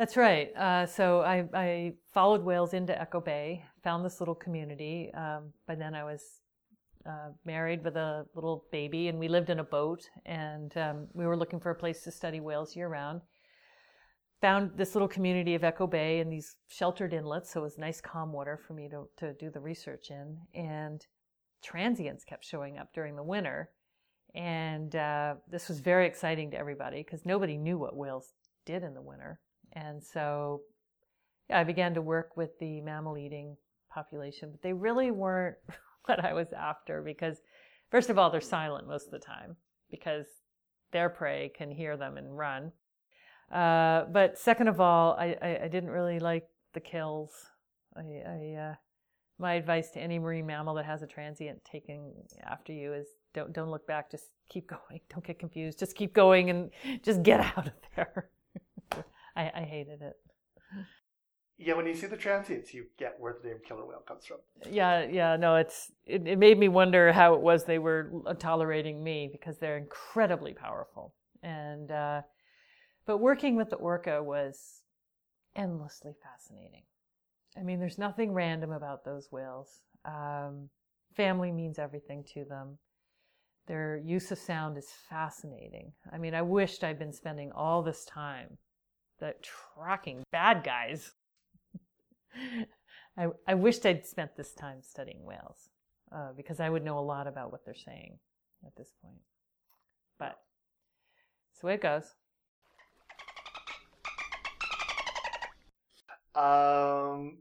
That's right. Uh, so I, I, followed whales into Echo Bay, found this little community. Um, by then I was uh, married with a little baby, and we lived in a boat, and um, we were looking for a place to study whales year round. found this little community of Echo Bay and these sheltered inlets, so it was nice calm water for me to, to do the research in. And transients kept showing up during the winter. And uh, this was very exciting to everybody because nobody knew what whales did in the winter. And so yeah, I began to work with the mammal eating population, but they really weren't <laughs> what I was after because, first of all, they're silent most of the time because their prey can hear them and run. Uh, but second of all, I, I, I, didn't really like the kills. I, I uh, my advice to any marine mammal that has a transient taking after you is don't don't look back. Just keep <laughs> going. Don't get confused. Just keep going and just get <laughs> out of there. I, I hated it. Yeah, when you see the transients, you get where the name killer whale comes from. Yeah, yeah, no, it's it, it made me wonder how it was they were tolerating me because they're incredibly powerful, and uh, but working with the orca was endlessly fascinating. I mean, there's nothing random about those whales. Um, family means everything to them. Their use of sound is fascinating. I mean, I wished I'd been spending all this time that tracking bad guys <laughs> I, I wished I'd spent this time studying whales uh, because I would know a lot about what they're saying at this point. But the way it goes. Um,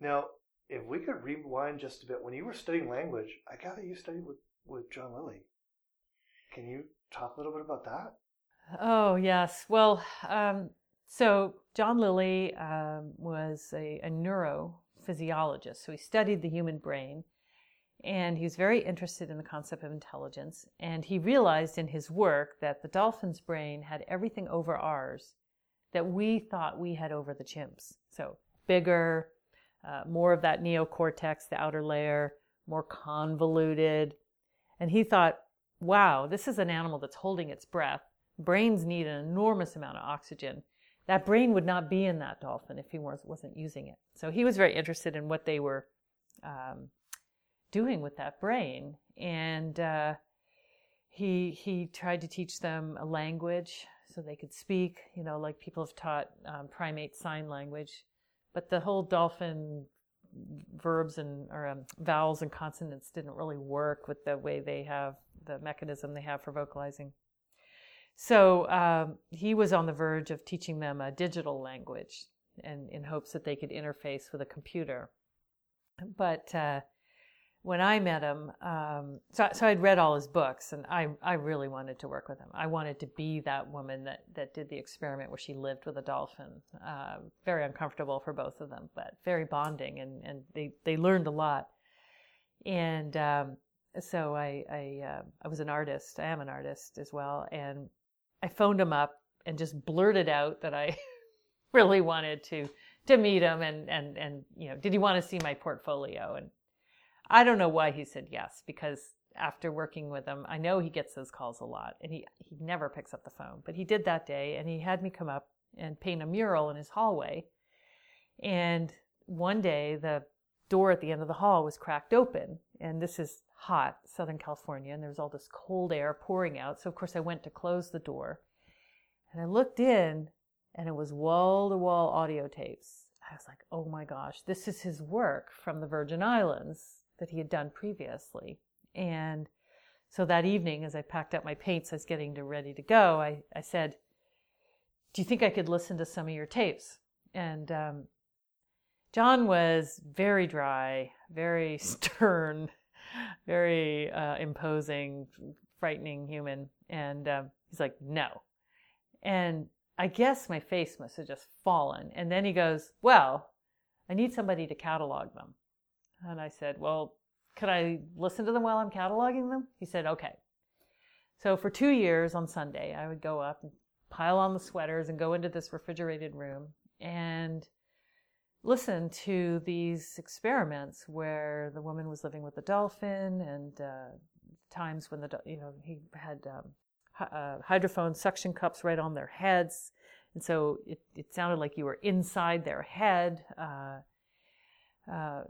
now, if we could rewind just a bit, when you were studying language, I gather you studied with, with John Lilly. Can you talk a little bit about that? Oh, yes. Well, um, so John Lilly um, was a, a neurophysiologist, so he studied the human brain, and he was very interested in the concept of intelligence. And he realized in his work that the dolphin's brain had everything over ours that we thought we had over the chimps. So bigger, uh, more of that neocortex, the outer layer, more convoluted. And he thought, wow, this is an animal that's holding its breath. Brains need an enormous amount of oxygen that brain would not be in that dolphin if he was, wasn't using it. So he was very interested in what they were um, doing with that brain, and uh, he he tried to teach them a language so they could speak. You know, like people have taught um, primate sign language, but the whole dolphin verbs and or um, vowels and consonants didn't really work with the way they have the mechanism they have for vocalizing. So um, he was on the verge of teaching them a digital language and in hopes that they could interface with a computer. But uh, when I met him, um, so, so I'd read all his books and I, I really wanted to work with him. I wanted to be that woman that, that did the experiment where she lived with a dolphin. Uh, very uncomfortable for both of them, but very bonding and, and they, they learned a lot. And um, so I, I, uh, I was an artist. I am an artist as well. And I phoned him up and just blurted out that I <laughs> really wanted to to meet him and and and you know did he want to see my portfolio? And I don't know why he said yes because after working with him I know he gets those calls a lot and he he never picks up the phone but he did that day and he had me come up and paint a mural in his hallway. And one day the door at the end of the hall was cracked open and this is hot, Southern California, and there was all this cold air pouring out. So, of course, I went to close the door and I looked in and it was wall to wall audio tapes. I was like, oh my gosh, this is his work from the Virgin Islands that he had done previously. And so that evening, as I packed up my paints, I was getting to ready to go, I, I said, Do you think I could listen to some of your tapes? And um, John was very dry, very <laughs> stern, very uh, imposing, frightening human. And um, he's like, no. And I guess my face must have just fallen. And then he goes, well, I need somebody to catalog them. And I said, well, could I listen to them while I'm cataloging them? He said, okay. So for two years on Sunday, I would go up and pile on the sweaters and go into this refrigerated room and listen to these experiments where the woman was living with the dolphin and uh, times when the you know he had um, uh, hydrophone suction cups right on their heads. And so it, it sounded like you were inside their head uh, uh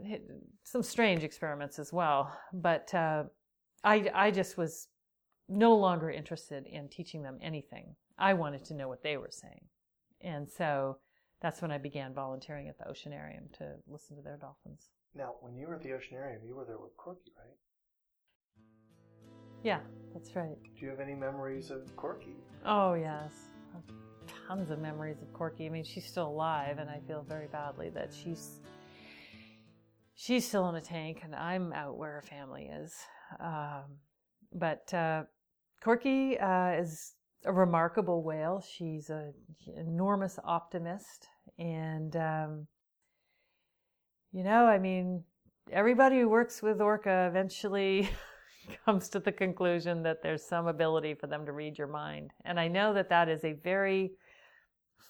some strange experiments as well. But uh, I, I just was no longer interested in teaching them anything. I wanted to know what they were saying. And so that's when I began volunteering at the Oceanarium to listen to their dolphins. Now, when you were at the Oceanarium, you were there with Corky, right? Yeah, that's right. Do you have any memories of Corky? Oh, yes. Tons of memories of Corky. I mean, she's still alive, and I feel very badly that she's she's still in a tank, and I'm out where her family is. Um, but uh, Corky uh, is a remarkable whale. She's an enormous optimist, and um, you know, I mean, everybody who works with Orca eventually <laughs> comes to the conclusion that there's some ability for them to read your mind. And I know that that is a very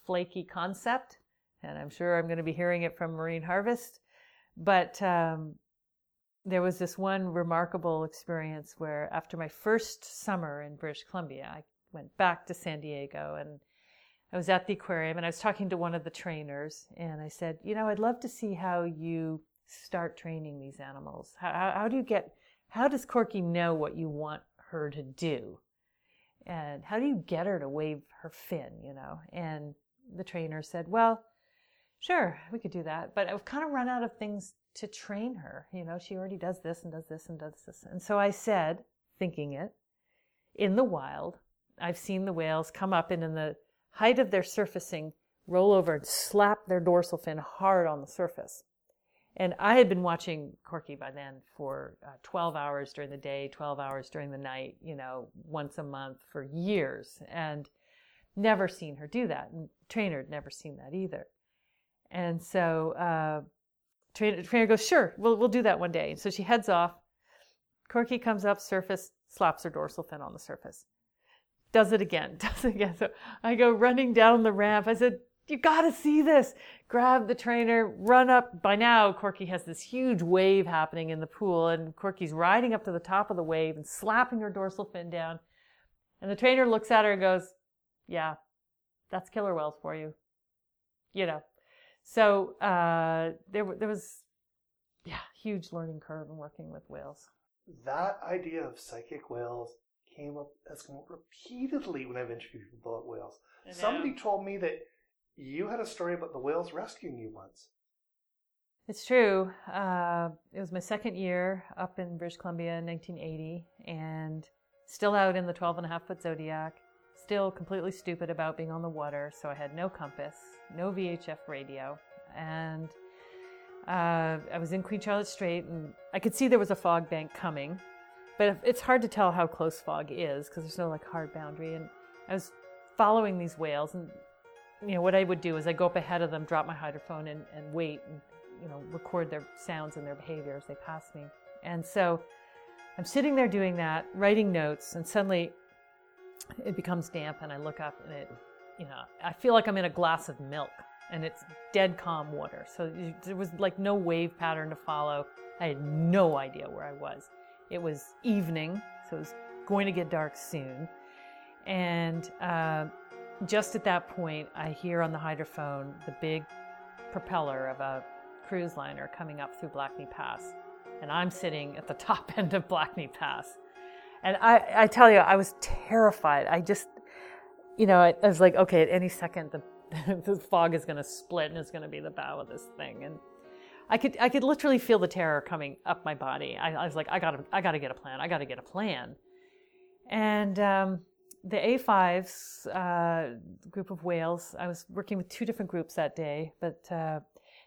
flaky concept, and I'm sure I'm going to be hearing it from Marine Harvest. But um, there was this one remarkable experience where, after my first summer in British Columbia, I went back to San Diego and I was at the aquarium and I was talking to one of the trainers and I said, You know, I'd love to see how you start training these animals. How, how, how do you get how does Corky know what you want her to do? And how do you get her to wave her fin, you know? And the trainer said, Well, sure, we could do that. But I've kind of run out of things to train her. You know, she already does this and does this and does this. And so I said, thinking it, in the wild, I've seen the whales come up and in the height of their surfacing, roll over and slap their dorsal fin hard on the surface. And I had been watching Corky by then for uh, 12 hours during the day, 12 hours during the night, you know, once a month for years and never seen her do that. And trainer had never seen that either. And so, uh, trainer, trainer goes, sure, we'll, we'll do that one day. And So she heads off. Corky comes up surface, slaps her dorsal fin on the surface. Does it again, <laughs> does it again. So I go running down the ramp. I said, you gotta see this. Grab the trainer, run up. By now, Corky has this huge wave happening in the pool, and Corky's riding up to the top of the wave and slapping her dorsal fin down. And the trainer looks at her and goes, Yeah, that's killer whales for you. You know. So uh, there, there was, yeah, huge learning curve in working with whales. That idea of psychic whales came up has come up repeatedly when I've interviewed people about whales. Somebody told me that you had a story about the whales rescuing you once. It's true. Uh, it was my second year up in British Columbia in 1980 and still out in the 12 and a half foot Zodiac, still completely stupid about being on the water. So I had no compass, no VHF radio. And uh, I was in Queen Charlotte Strait and I could see there was a fog bank coming. But it's hard to tell how close fog is because there's no like hard boundary. And I was following these whales and you know, what I would do is I go up ahead of them, drop my hydrophone, and, and wait and, you know, record their sounds and their behavior as they pass me. And so I'm sitting there doing that, writing notes, and suddenly it becomes damp, and I look up and it, you know, I feel like I'm in a glass of milk and it's dead calm water. So there was like no wave pattern to follow. I had no idea where I was. It was evening, so it was going to get dark soon. And uh, just at that point, I hear on the hydrophone the big propeller of a cruise liner coming up through Blackney Pass. And I'm sitting at the <laughs> top end of Blackney Pass. And I, I tell you, I was terrified. I just, you know, I, I was like, okay, at any second, the, <laughs> the fog is going to split and it's going to be the bow of this thing. And I could, I could literally feel the terror coming up my body. I, I was like, I gotta, I gotta get a plan. I gotta get a plan. And, um, the A5s uh, group of whales, I was working with two different groups that day, but uh,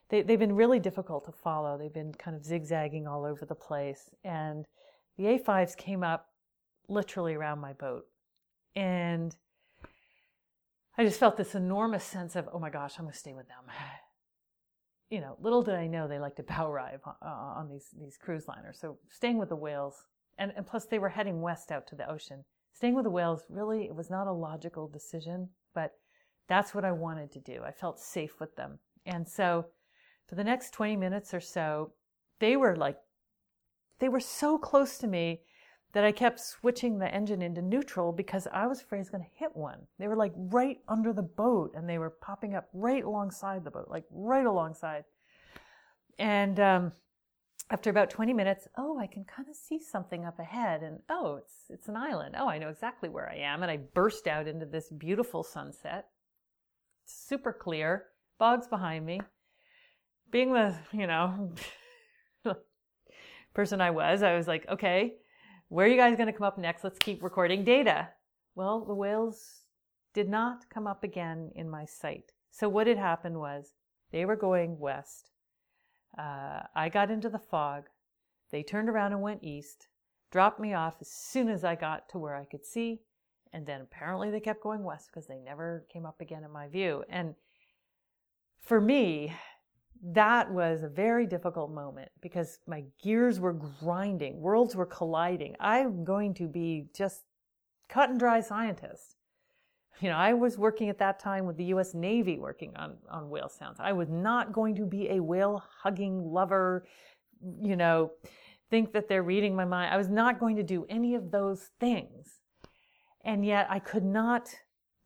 they, they've been really difficult to follow. They've been kind of zigzagging all over the place. And the A5s came up literally around my boat. And I just felt this enormous sense of, oh my gosh, I'm to stay with them. You know, little did I know they like to bow rive on, uh, on these, these cruise liners. So staying with the whales, and, and plus they were heading west out to the ocean. Staying with the whales really it was not a logical decision but that's what i wanted to do. I felt safe with them. And so for the next 20 minutes or so they were like they were so close to me that i kept switching the engine into neutral because i was afraid i was going to hit one they were like right under the boat and they were popping up right alongside the boat like right alongside and um, after about 20 minutes, oh, I can kind of see something up ahead and oh, it's it's an island. Oh, I know exactly where I am and I burst out into this beautiful sunset. super clear, bogs behind me. Being the, you know, <laughs> person I was, I was like, okay, where are you guys going to come up next? Let's keep recording data. Well, the whales did not come up again in my sight. So what had happened was they were going west. Uh, I got into the fog. They turned around and went east, dropped me off as soon as I got to where I could see, and then apparently they kept going west because they never came up again in my view. And for me, that was a very difficult moment because my gears were grinding, worlds were colliding. I'm going to be just cut and dry scientist. You know, I was working at that time with the US Navy working on, on whale sounds. I was not going to be a whale hugging lover, you know, think that they're reading my mind. I was not going to do any of those things. And yet I could not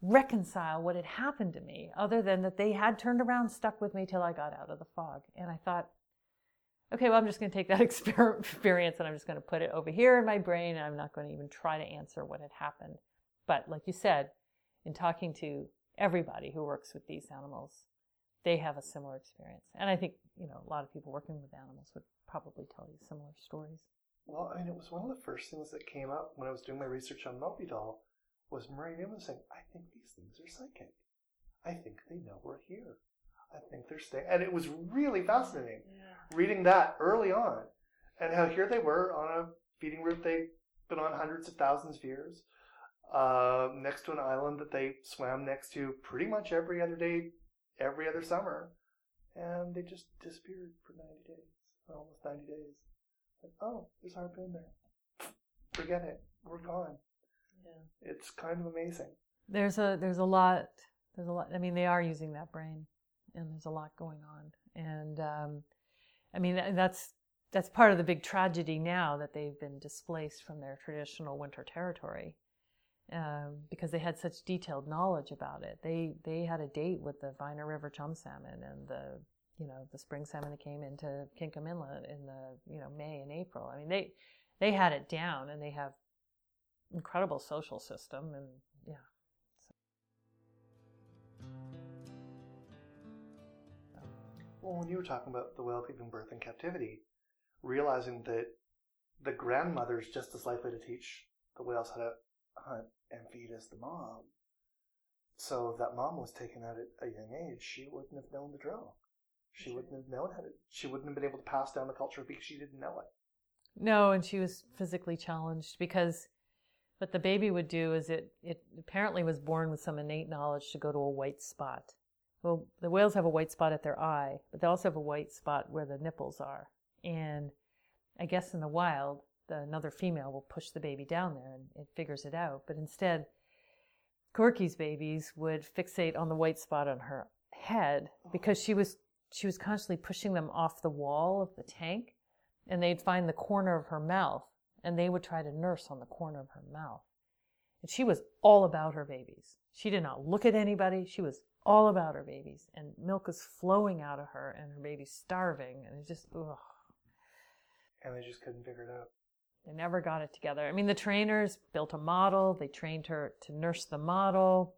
reconcile what had happened to me other than that they had turned around, stuck with me till I got out of the fog. And I thought, okay, well, I'm just going to take that <laughs> experience and I'm just going to put it over here in my brain and I'm not going to even try to answer what had happened. But like you said, in talking to everybody who works with these animals, they have a similar experience. And I think, you know, a lot of people working with animals would probably tell you similar stories. Well, I mean, it was one of the first things that came up when I was doing my research on Moby Doll was Murray Newman saying, I think these things are psychic. I think they know we're here. I think they're staying. And it was really fascinating yeah. reading that early on and how here they were on a feeding route they'd been on hundreds of thousands of years, uh, next to an island that they swam next to pretty much every other day, every other summer. And they just disappeared for 90 days, almost 90 days. Like, oh, there's harpoon there. Forget it. We're gone. Yeah. It's kind of amazing. There's a there's a lot there's a lot. I mean, they are using that brain, and there's a lot going on. And um, I mean, that's that's part of the big tragedy now that they've been displaced from their traditional winter territory um, because they had such detailed knowledge about it. They they had a date with the Viner River chum salmon and the you know the spring salmon that came into Kingcome Inlet in the you know May and April. I mean they they had it down and they have incredible social system and yeah. Well, when you were talking about the whale giving birth in captivity, realizing that the grandmother is just as likely to teach the whales how to hunt and feed as the mom. So if that mom was taken out at a young age, she wouldn't have known the drill. She wouldn't have known how to. She wouldn't have been able to pass down the culture because she didn't know it. No, and she was physically challenged because what the baby would do is it, it apparently was born with some innate knowledge to go to a white spot. Well, the whales have a white spot at their eye, but they also have a white spot where the nipples are. And I guess in the wild, the, another female will push the baby down there and it figures it out. But instead, Corky's babies would fixate on the white spot on her head oh. because she was she was constantly pushing them off the wall of the tank and they'd find the corner of her mouth and they would try to nurse on the corner of her mouth. And she was all about her babies. She did not look at anybody. She was all about her babies. And milk is flowing out of her and her baby's starving. And it's just, ugh. And they just couldn't figure it out. They never got it together. I mean, the trainers built a model. They trained her to nurse the model.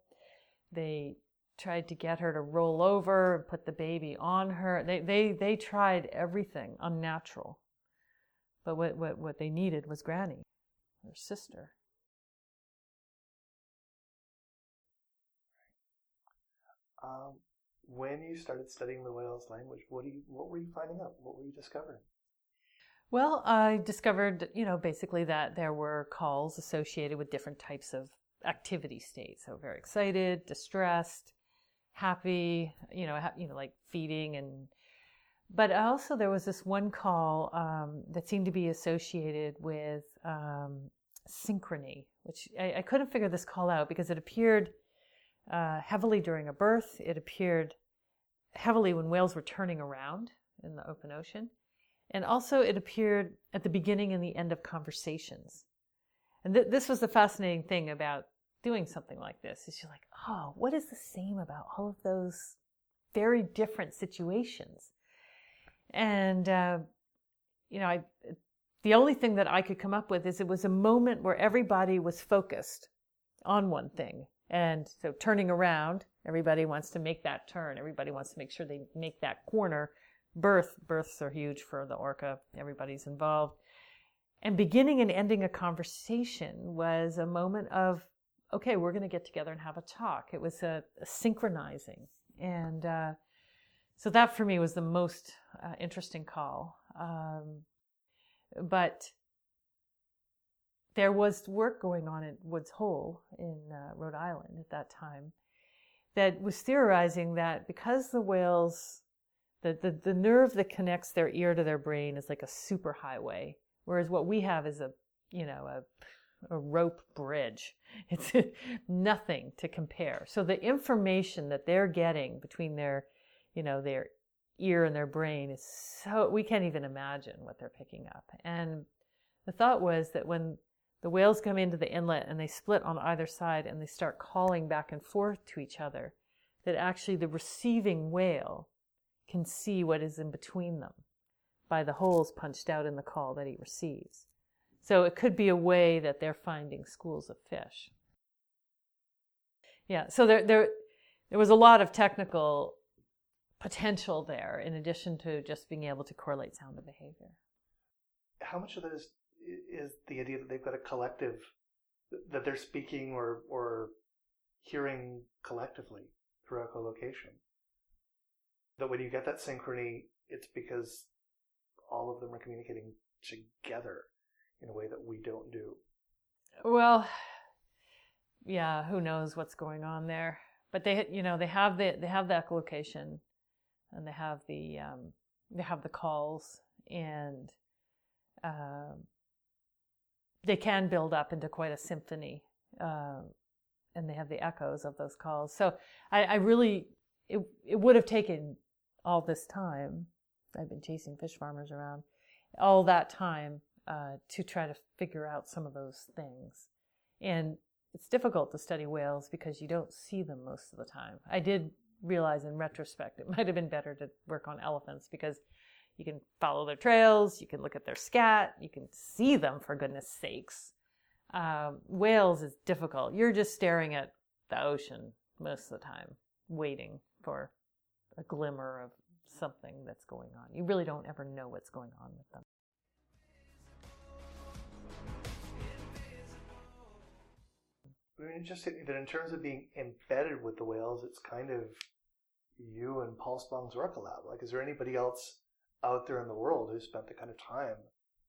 They tried to get her to roll over and put the baby on her. They, they, they tried everything unnatural. But what, what, what they needed was Granny, her sister. Um, when you started studying the whale's language, what, do you, what were you finding out? What were you discovering? Well, I discovered, you know, basically that there were calls associated with different types of activity states. So very excited, distressed, happy, you know, ha- you know, like feeding and but also there was this one call um, that seemed to be associated with um, synchrony, which I, I, couldn't figure this call out because it appeared uh, heavily during a birth. It appeared heavily when whales were turning around in the open ocean. And also it appeared at the beginning and the end of conversations. And th- this was the fascinating thing about doing something like this is you're like, oh, what is the same about all of those very different situations? And, uh, you know, I, the only thing that I could come up with is it was a moment where everybody was focused on one thing. And so turning around, everybody wants to make that turn. Everybody wants to make sure they make that corner. Birth, births are huge for the orca. Everybody's involved. And beginning and ending a conversation was a moment of, okay, we're going to get together and have a talk. It was a, a synchronizing. And uh, so that for me was the most uh, interesting call. Um, but there was work going on at Woods Hole in uh, Rhode Island at that time that was theorizing that because the whales, the, the, the nerve that connects their ear to their brain is like a superhighway, whereas what we have is a, you know, a, a rope bridge. It's <laughs> nothing to compare. So the information that they're getting between their, you know, their ear and their brain is so, we can't even imagine what they're picking up. And the thought was that when the whales come into the inlet and they split on either side and they start calling back and forth to each other. That actually the receiving whale can see what is in between them by the holes punched out in the call that he receives. So it could be a way that they're finding schools of fish. Yeah, so there, there, there was a lot of technical potential there in addition to just being able to correlate sound and behavior. How much of that is is the idea that they've got a collective that they're speaking or or hearing collectively through echolocation. That when you get that synchrony, it's because all of them are communicating together in a way that we don't do. Well, yeah, who knows what's going on there? But they, you know, they have the they have the echolocation, and they have the um, they have the calls, and um, they can build up into quite a symphony, uh, and they have the echoes of those calls. So I, I really, it, it would have taken all this time. I've been chasing fish farmers around all that time uh, to try to figure out some of those things. And it's difficult to study whales because you don't see them most of the time. I did realize in retrospect it <laughs> might have been better to work on elephants because you can follow their trails, you can look at their scat, you can see them for goodness sakes. Um, whales is difficult. You're just staring at the ocean most of the time, waiting for a glimmer of something that's going on. You really don't ever know what's going on with them. I mean, it just that in terms of being embedded with the whales, it's kind of you and Paul Spong's Orca Lab. Like, is there anybody else out there in the world who spent the kind of time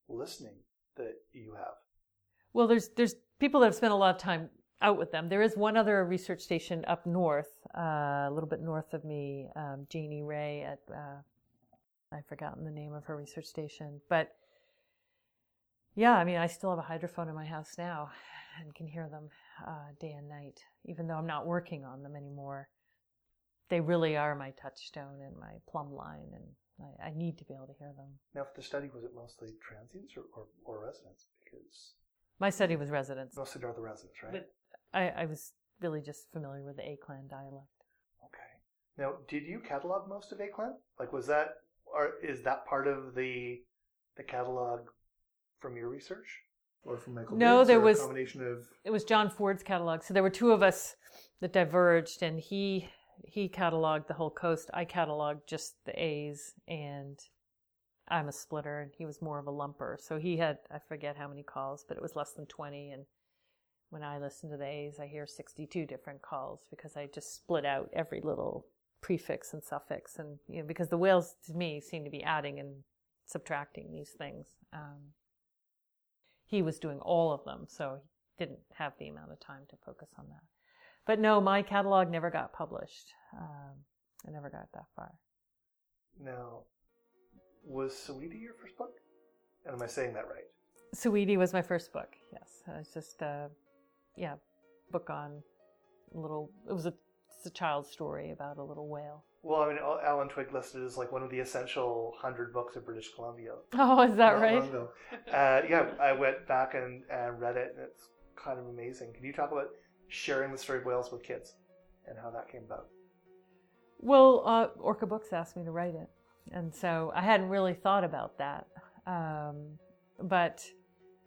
listening that you have? Well, there's there's people that have spent a lot of time out with them. There is one other research station up north, uh, a little bit north of me, um, Janie Wray at uh, I've forgotten the name of her research station, but yeah, I mean, I still have a hydrophone in my house now and can hear them uh, day and night, even though I'm not working on them anymore. They really are my touchstone and my plumb line, and I, I, need to be able to hear them. Now, for the study, was it mostly transients or, or, or residents? Because my study was residents. Mostly are the residents, right? But I, I was really just familiar with the A-clan dialect. Okay. Now, did you catalog most of A-clan? Like, was that, or is that part of the the catalog from your research? Or from Michael no, Biggs, there or a was combination of it was John Ford's catalog. So there were two of us that diverged, and he he cataloged the whole coast. I cataloged just the A's, and I'm a splitter, and he was more of a lumper. So he had I forget how many calls, but it was less than 20. And when I listen to the A's, I hear 62 different calls because I just split out every little prefix and suffix, and you know because the whales to me seem to be adding and subtracting these things. Um, he was doing all of them, so he didn't have the amount of time to focus on that. But no, my catalog never got published. Um, I never got that far. Now, was Siwiti your first book? And am I saying that right? Siwiti was my first book. Yes, it's just a yeah book on a little. It was a it's a child's story about a little whale. Well, I mean, Alan Twigg listed as like one of the essential hundred books of British Columbia. Oh, is that right? Uh, yeah, I went back and, and read it, and it's kind of amazing. Can you talk about sharing the story of whales with kids and how that came about? Well, uh, Orca Books asked me to write it, and so I hadn't really thought about that. Um, but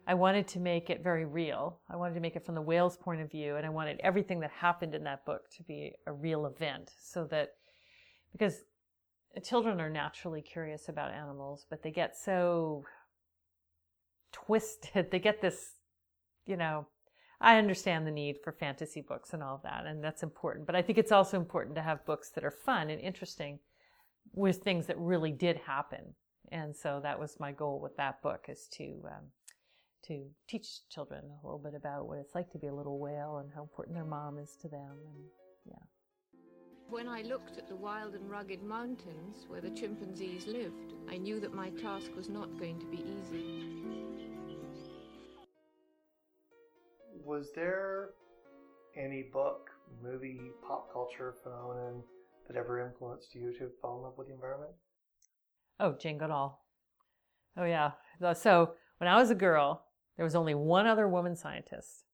I wanted to make it very real. I wanted to make it from the whale's point of view, and I wanted everything that happened in that book to be a real event so that, because children are naturally curious about animals, but they get so twisted. <laughs> They get this, you know, I understand the need for fantasy books and all of that, and that's important. But I think it's also important to have books that are fun and interesting with things that really did happen. And so that was my goal with that book is to um, to teach children a little bit about what it's like to be a little whale and how important their mom is to them. And yeah. When I looked at the wild and rugged mountains where the chimpanzees lived, I knew that my task was not going to be easy. Was there any book, movie, pop culture phenomenon that ever influenced you to fall in love with the environment? Oh, Jane Goodall. Oh yeah. So when I was a girl, there was only one other woman scientist,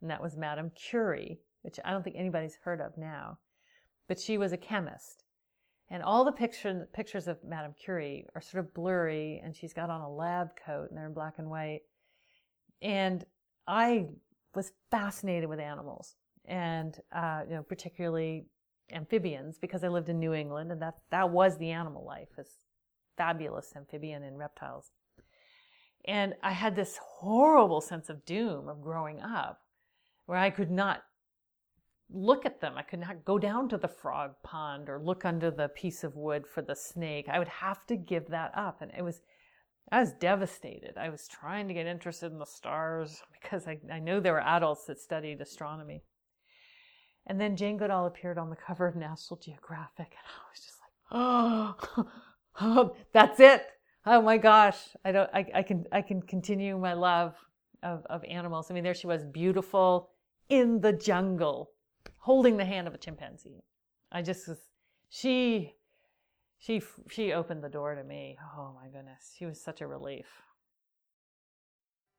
and that was Madame Curie, which I don't think anybody's heard of now. But she was a chemist. And all the picture, pictures of Madame Curie are sort of blurry, and she's got on a lab coat, and they're in black and white. And I was fascinated with animals, and uh, you know, particularly amphibians, because I lived in New England, and that that was the animal life, is fabulous amphibian and reptiles. And I had this horrible sense of doom of growing up where I could not look at them. I could not go down to the frog pond or look under the piece of wood for the snake. I would have to give that up. And it was, I was devastated. I was trying to get interested in the stars <laughs> because I, I knew there were adults that studied astronomy. And then Jane Goodall appeared on the cover of National Geographic, and <laughs> I was just like, oh, <laughs> that's it oh my gosh, I don't, I, I can, I can continue my love of, of animals. I mean, there she was, beautiful in the jungle, holding the hand of a chimpanzee. I just was, she, she, she opened the door to me. Oh my goodness, she was such a relief.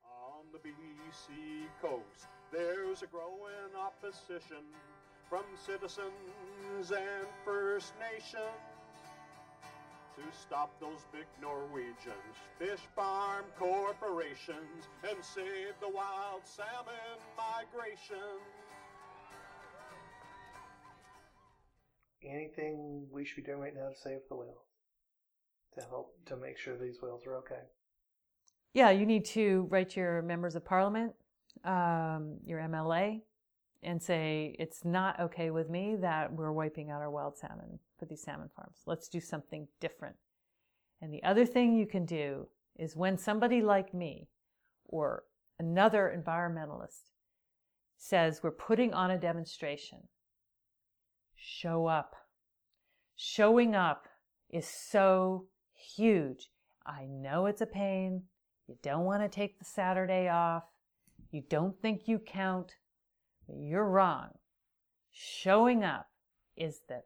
On the BC coast, there's a growing opposition from citizens and First Nations to stop those big Norwegians, fish farm corporations, and save the wild salmon migration. Anything we should be doing right now to save the whales? To help to make sure these whales are okay? Yeah, you need to write your members of parliament, um, your MLA, and say it's not okay with me that we're wiping out our wild salmon for these salmon farms. Let's do something different. And the other thing you can do is when somebody like me or another environmentalist says we're putting on a demonstration, show up. Showing up is so huge. I know it's a pain. You don't want to take the Saturday off. You don't think you count. You're wrong. Showing up is the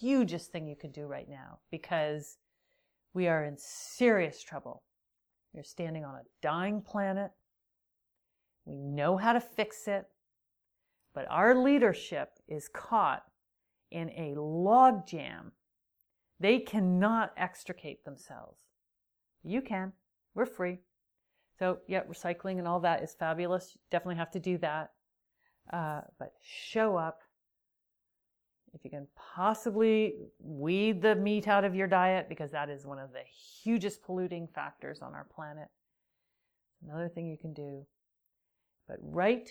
hugest thing you can do right now because we are in serious trouble. You're standing on a dying planet. We know how to fix it, but our leadership is caught in a logjam. They cannot extricate themselves. You can. We're free. So, yeah, recycling and all that is fabulous. You Definitely have to do that. Uh, but show up. If you can possibly weed the meat out of your diet, because that is one of the hugest polluting factors on our planet. Another thing you can do. But write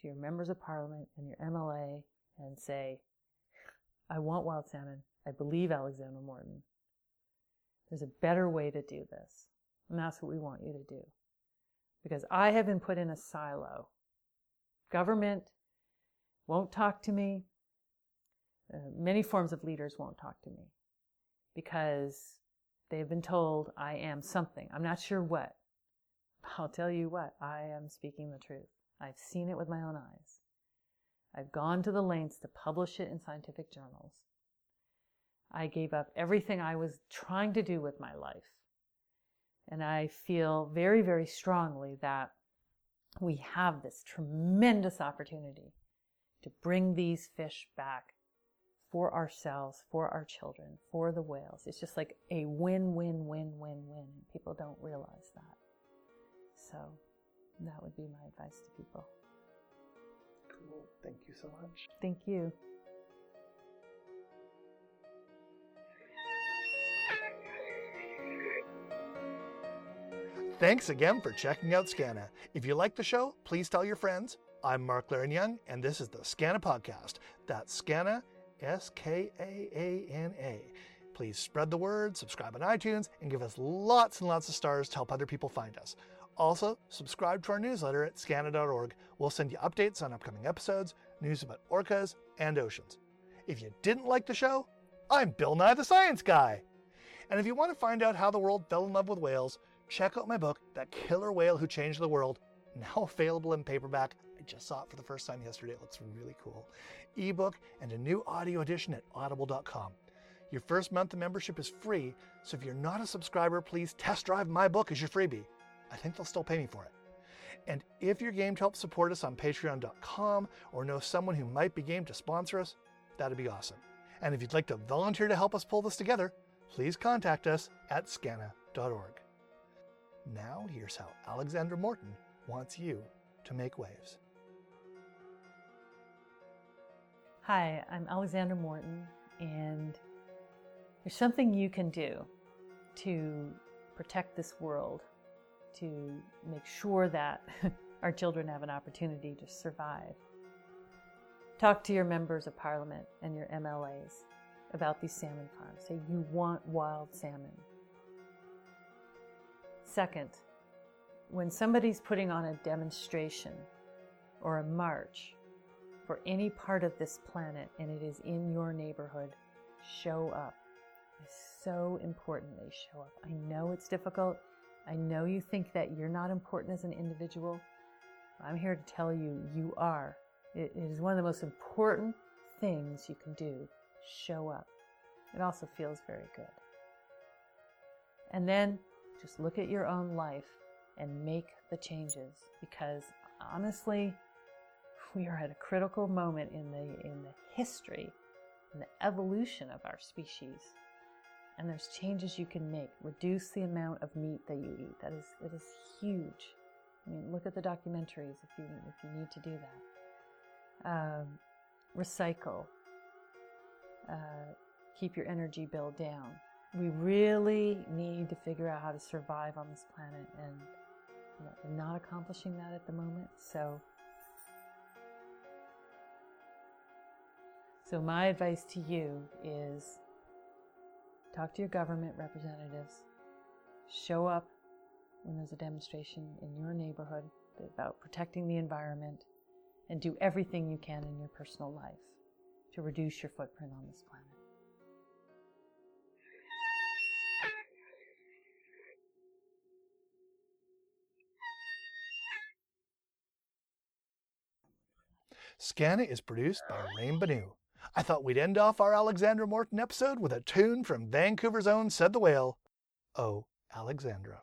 to your members of parliament and your MLA and say, I want wild salmon. I believe Alexandra Morton. There's a better way to do this. And that's what we want you to do. Because I have been put in a silo. Government won't talk to me. Uh, many forms of leaders won't talk to me because they've been told I am something. I'm not sure what. <laughs> I'll tell you what, I am speaking the truth. I've seen it with my own eyes. I've gone to the lengths to publish it in scientific journals. I gave up everything I was trying to do with my life. And I feel very, very strongly that we have this tremendous opportunity to bring these fish back for ourselves, for our children, for the whales. It's just like a win, win, win, win, win. People don't realize that. So, That would be my advice to people. Cool. Thank you so much. Thank you. Thanks again for checking out Skaana. If you like the show, please tell your friends. I'm Mark Leiren-Young, and this is the Skaana Podcast. That's Skaana, S K A A N A. Please spread the word, subscribe on iTunes, and give us lots and lots of stars to help other people find us. Also, subscribe to our newsletter at skaana.org. We'll send you updates on upcoming episodes, news about orcas, and oceans. If you didn't like the show, I'm Bill Nye the Science Guy. And if you want to find out how the world fell in love with whales, check out my book, That Killer Whale Who Changed the World, now <laughs> available in paperback. I just saw it for the first time yesterday. It looks really cool. Ebook and a new audio edition at audible.com. Your first month of membership is free, so if you're not a subscriber, please test drive my book as your freebie. I think they'll still pay me for it. And if you're game to help support us on patreon.com or know someone who might be game to sponsor us, that'd be awesome. And if you'd like to volunteer to help us pull this together, please contact us at skaana.org. Now, here's how Alexandra Morton wants you to make waves. Hi, I'm Alexandra Morton, and there's something you can do to protect this world, to make sure that <laughs> our children have an opportunity to survive. Talk to your members of parliament and your MLAs about these salmon farms. Say you want wild salmon. Second, when somebody's putting on a demonstration or a march for any part of this planet and it is in your neighborhood, show up. It's so important they show up. I know it's difficult. I know you think that you're not important as an individual. I'm here to tell you, you are. It is one of the most important things you can do. Show up. It also feels very good. And then just look at your own life and make the changes because honestly, we are at a critical moment in the in the history and the evolution of our species. And there's changes you can make. Reduce the amount of meat that you eat. That is that is huge. I mean, look at the documentaries if you if you need to do that. Um, recycle. Uh, keep your energy bill down. We really need to figure out how to survive on this planet, and you know, we're not accomplishing that at the moment. So, so my advice to you is talk to your government representatives. Show up when there's a demonstration in your neighborhood about protecting the environment, and do everything you can in your personal life to reduce your footprint on this planet. Skaana is produced by Rain Banu. I thought we'd end off our Alexandra Morton episode with a tune from Vancouver's own Said the Whale. Oh, Alexandra.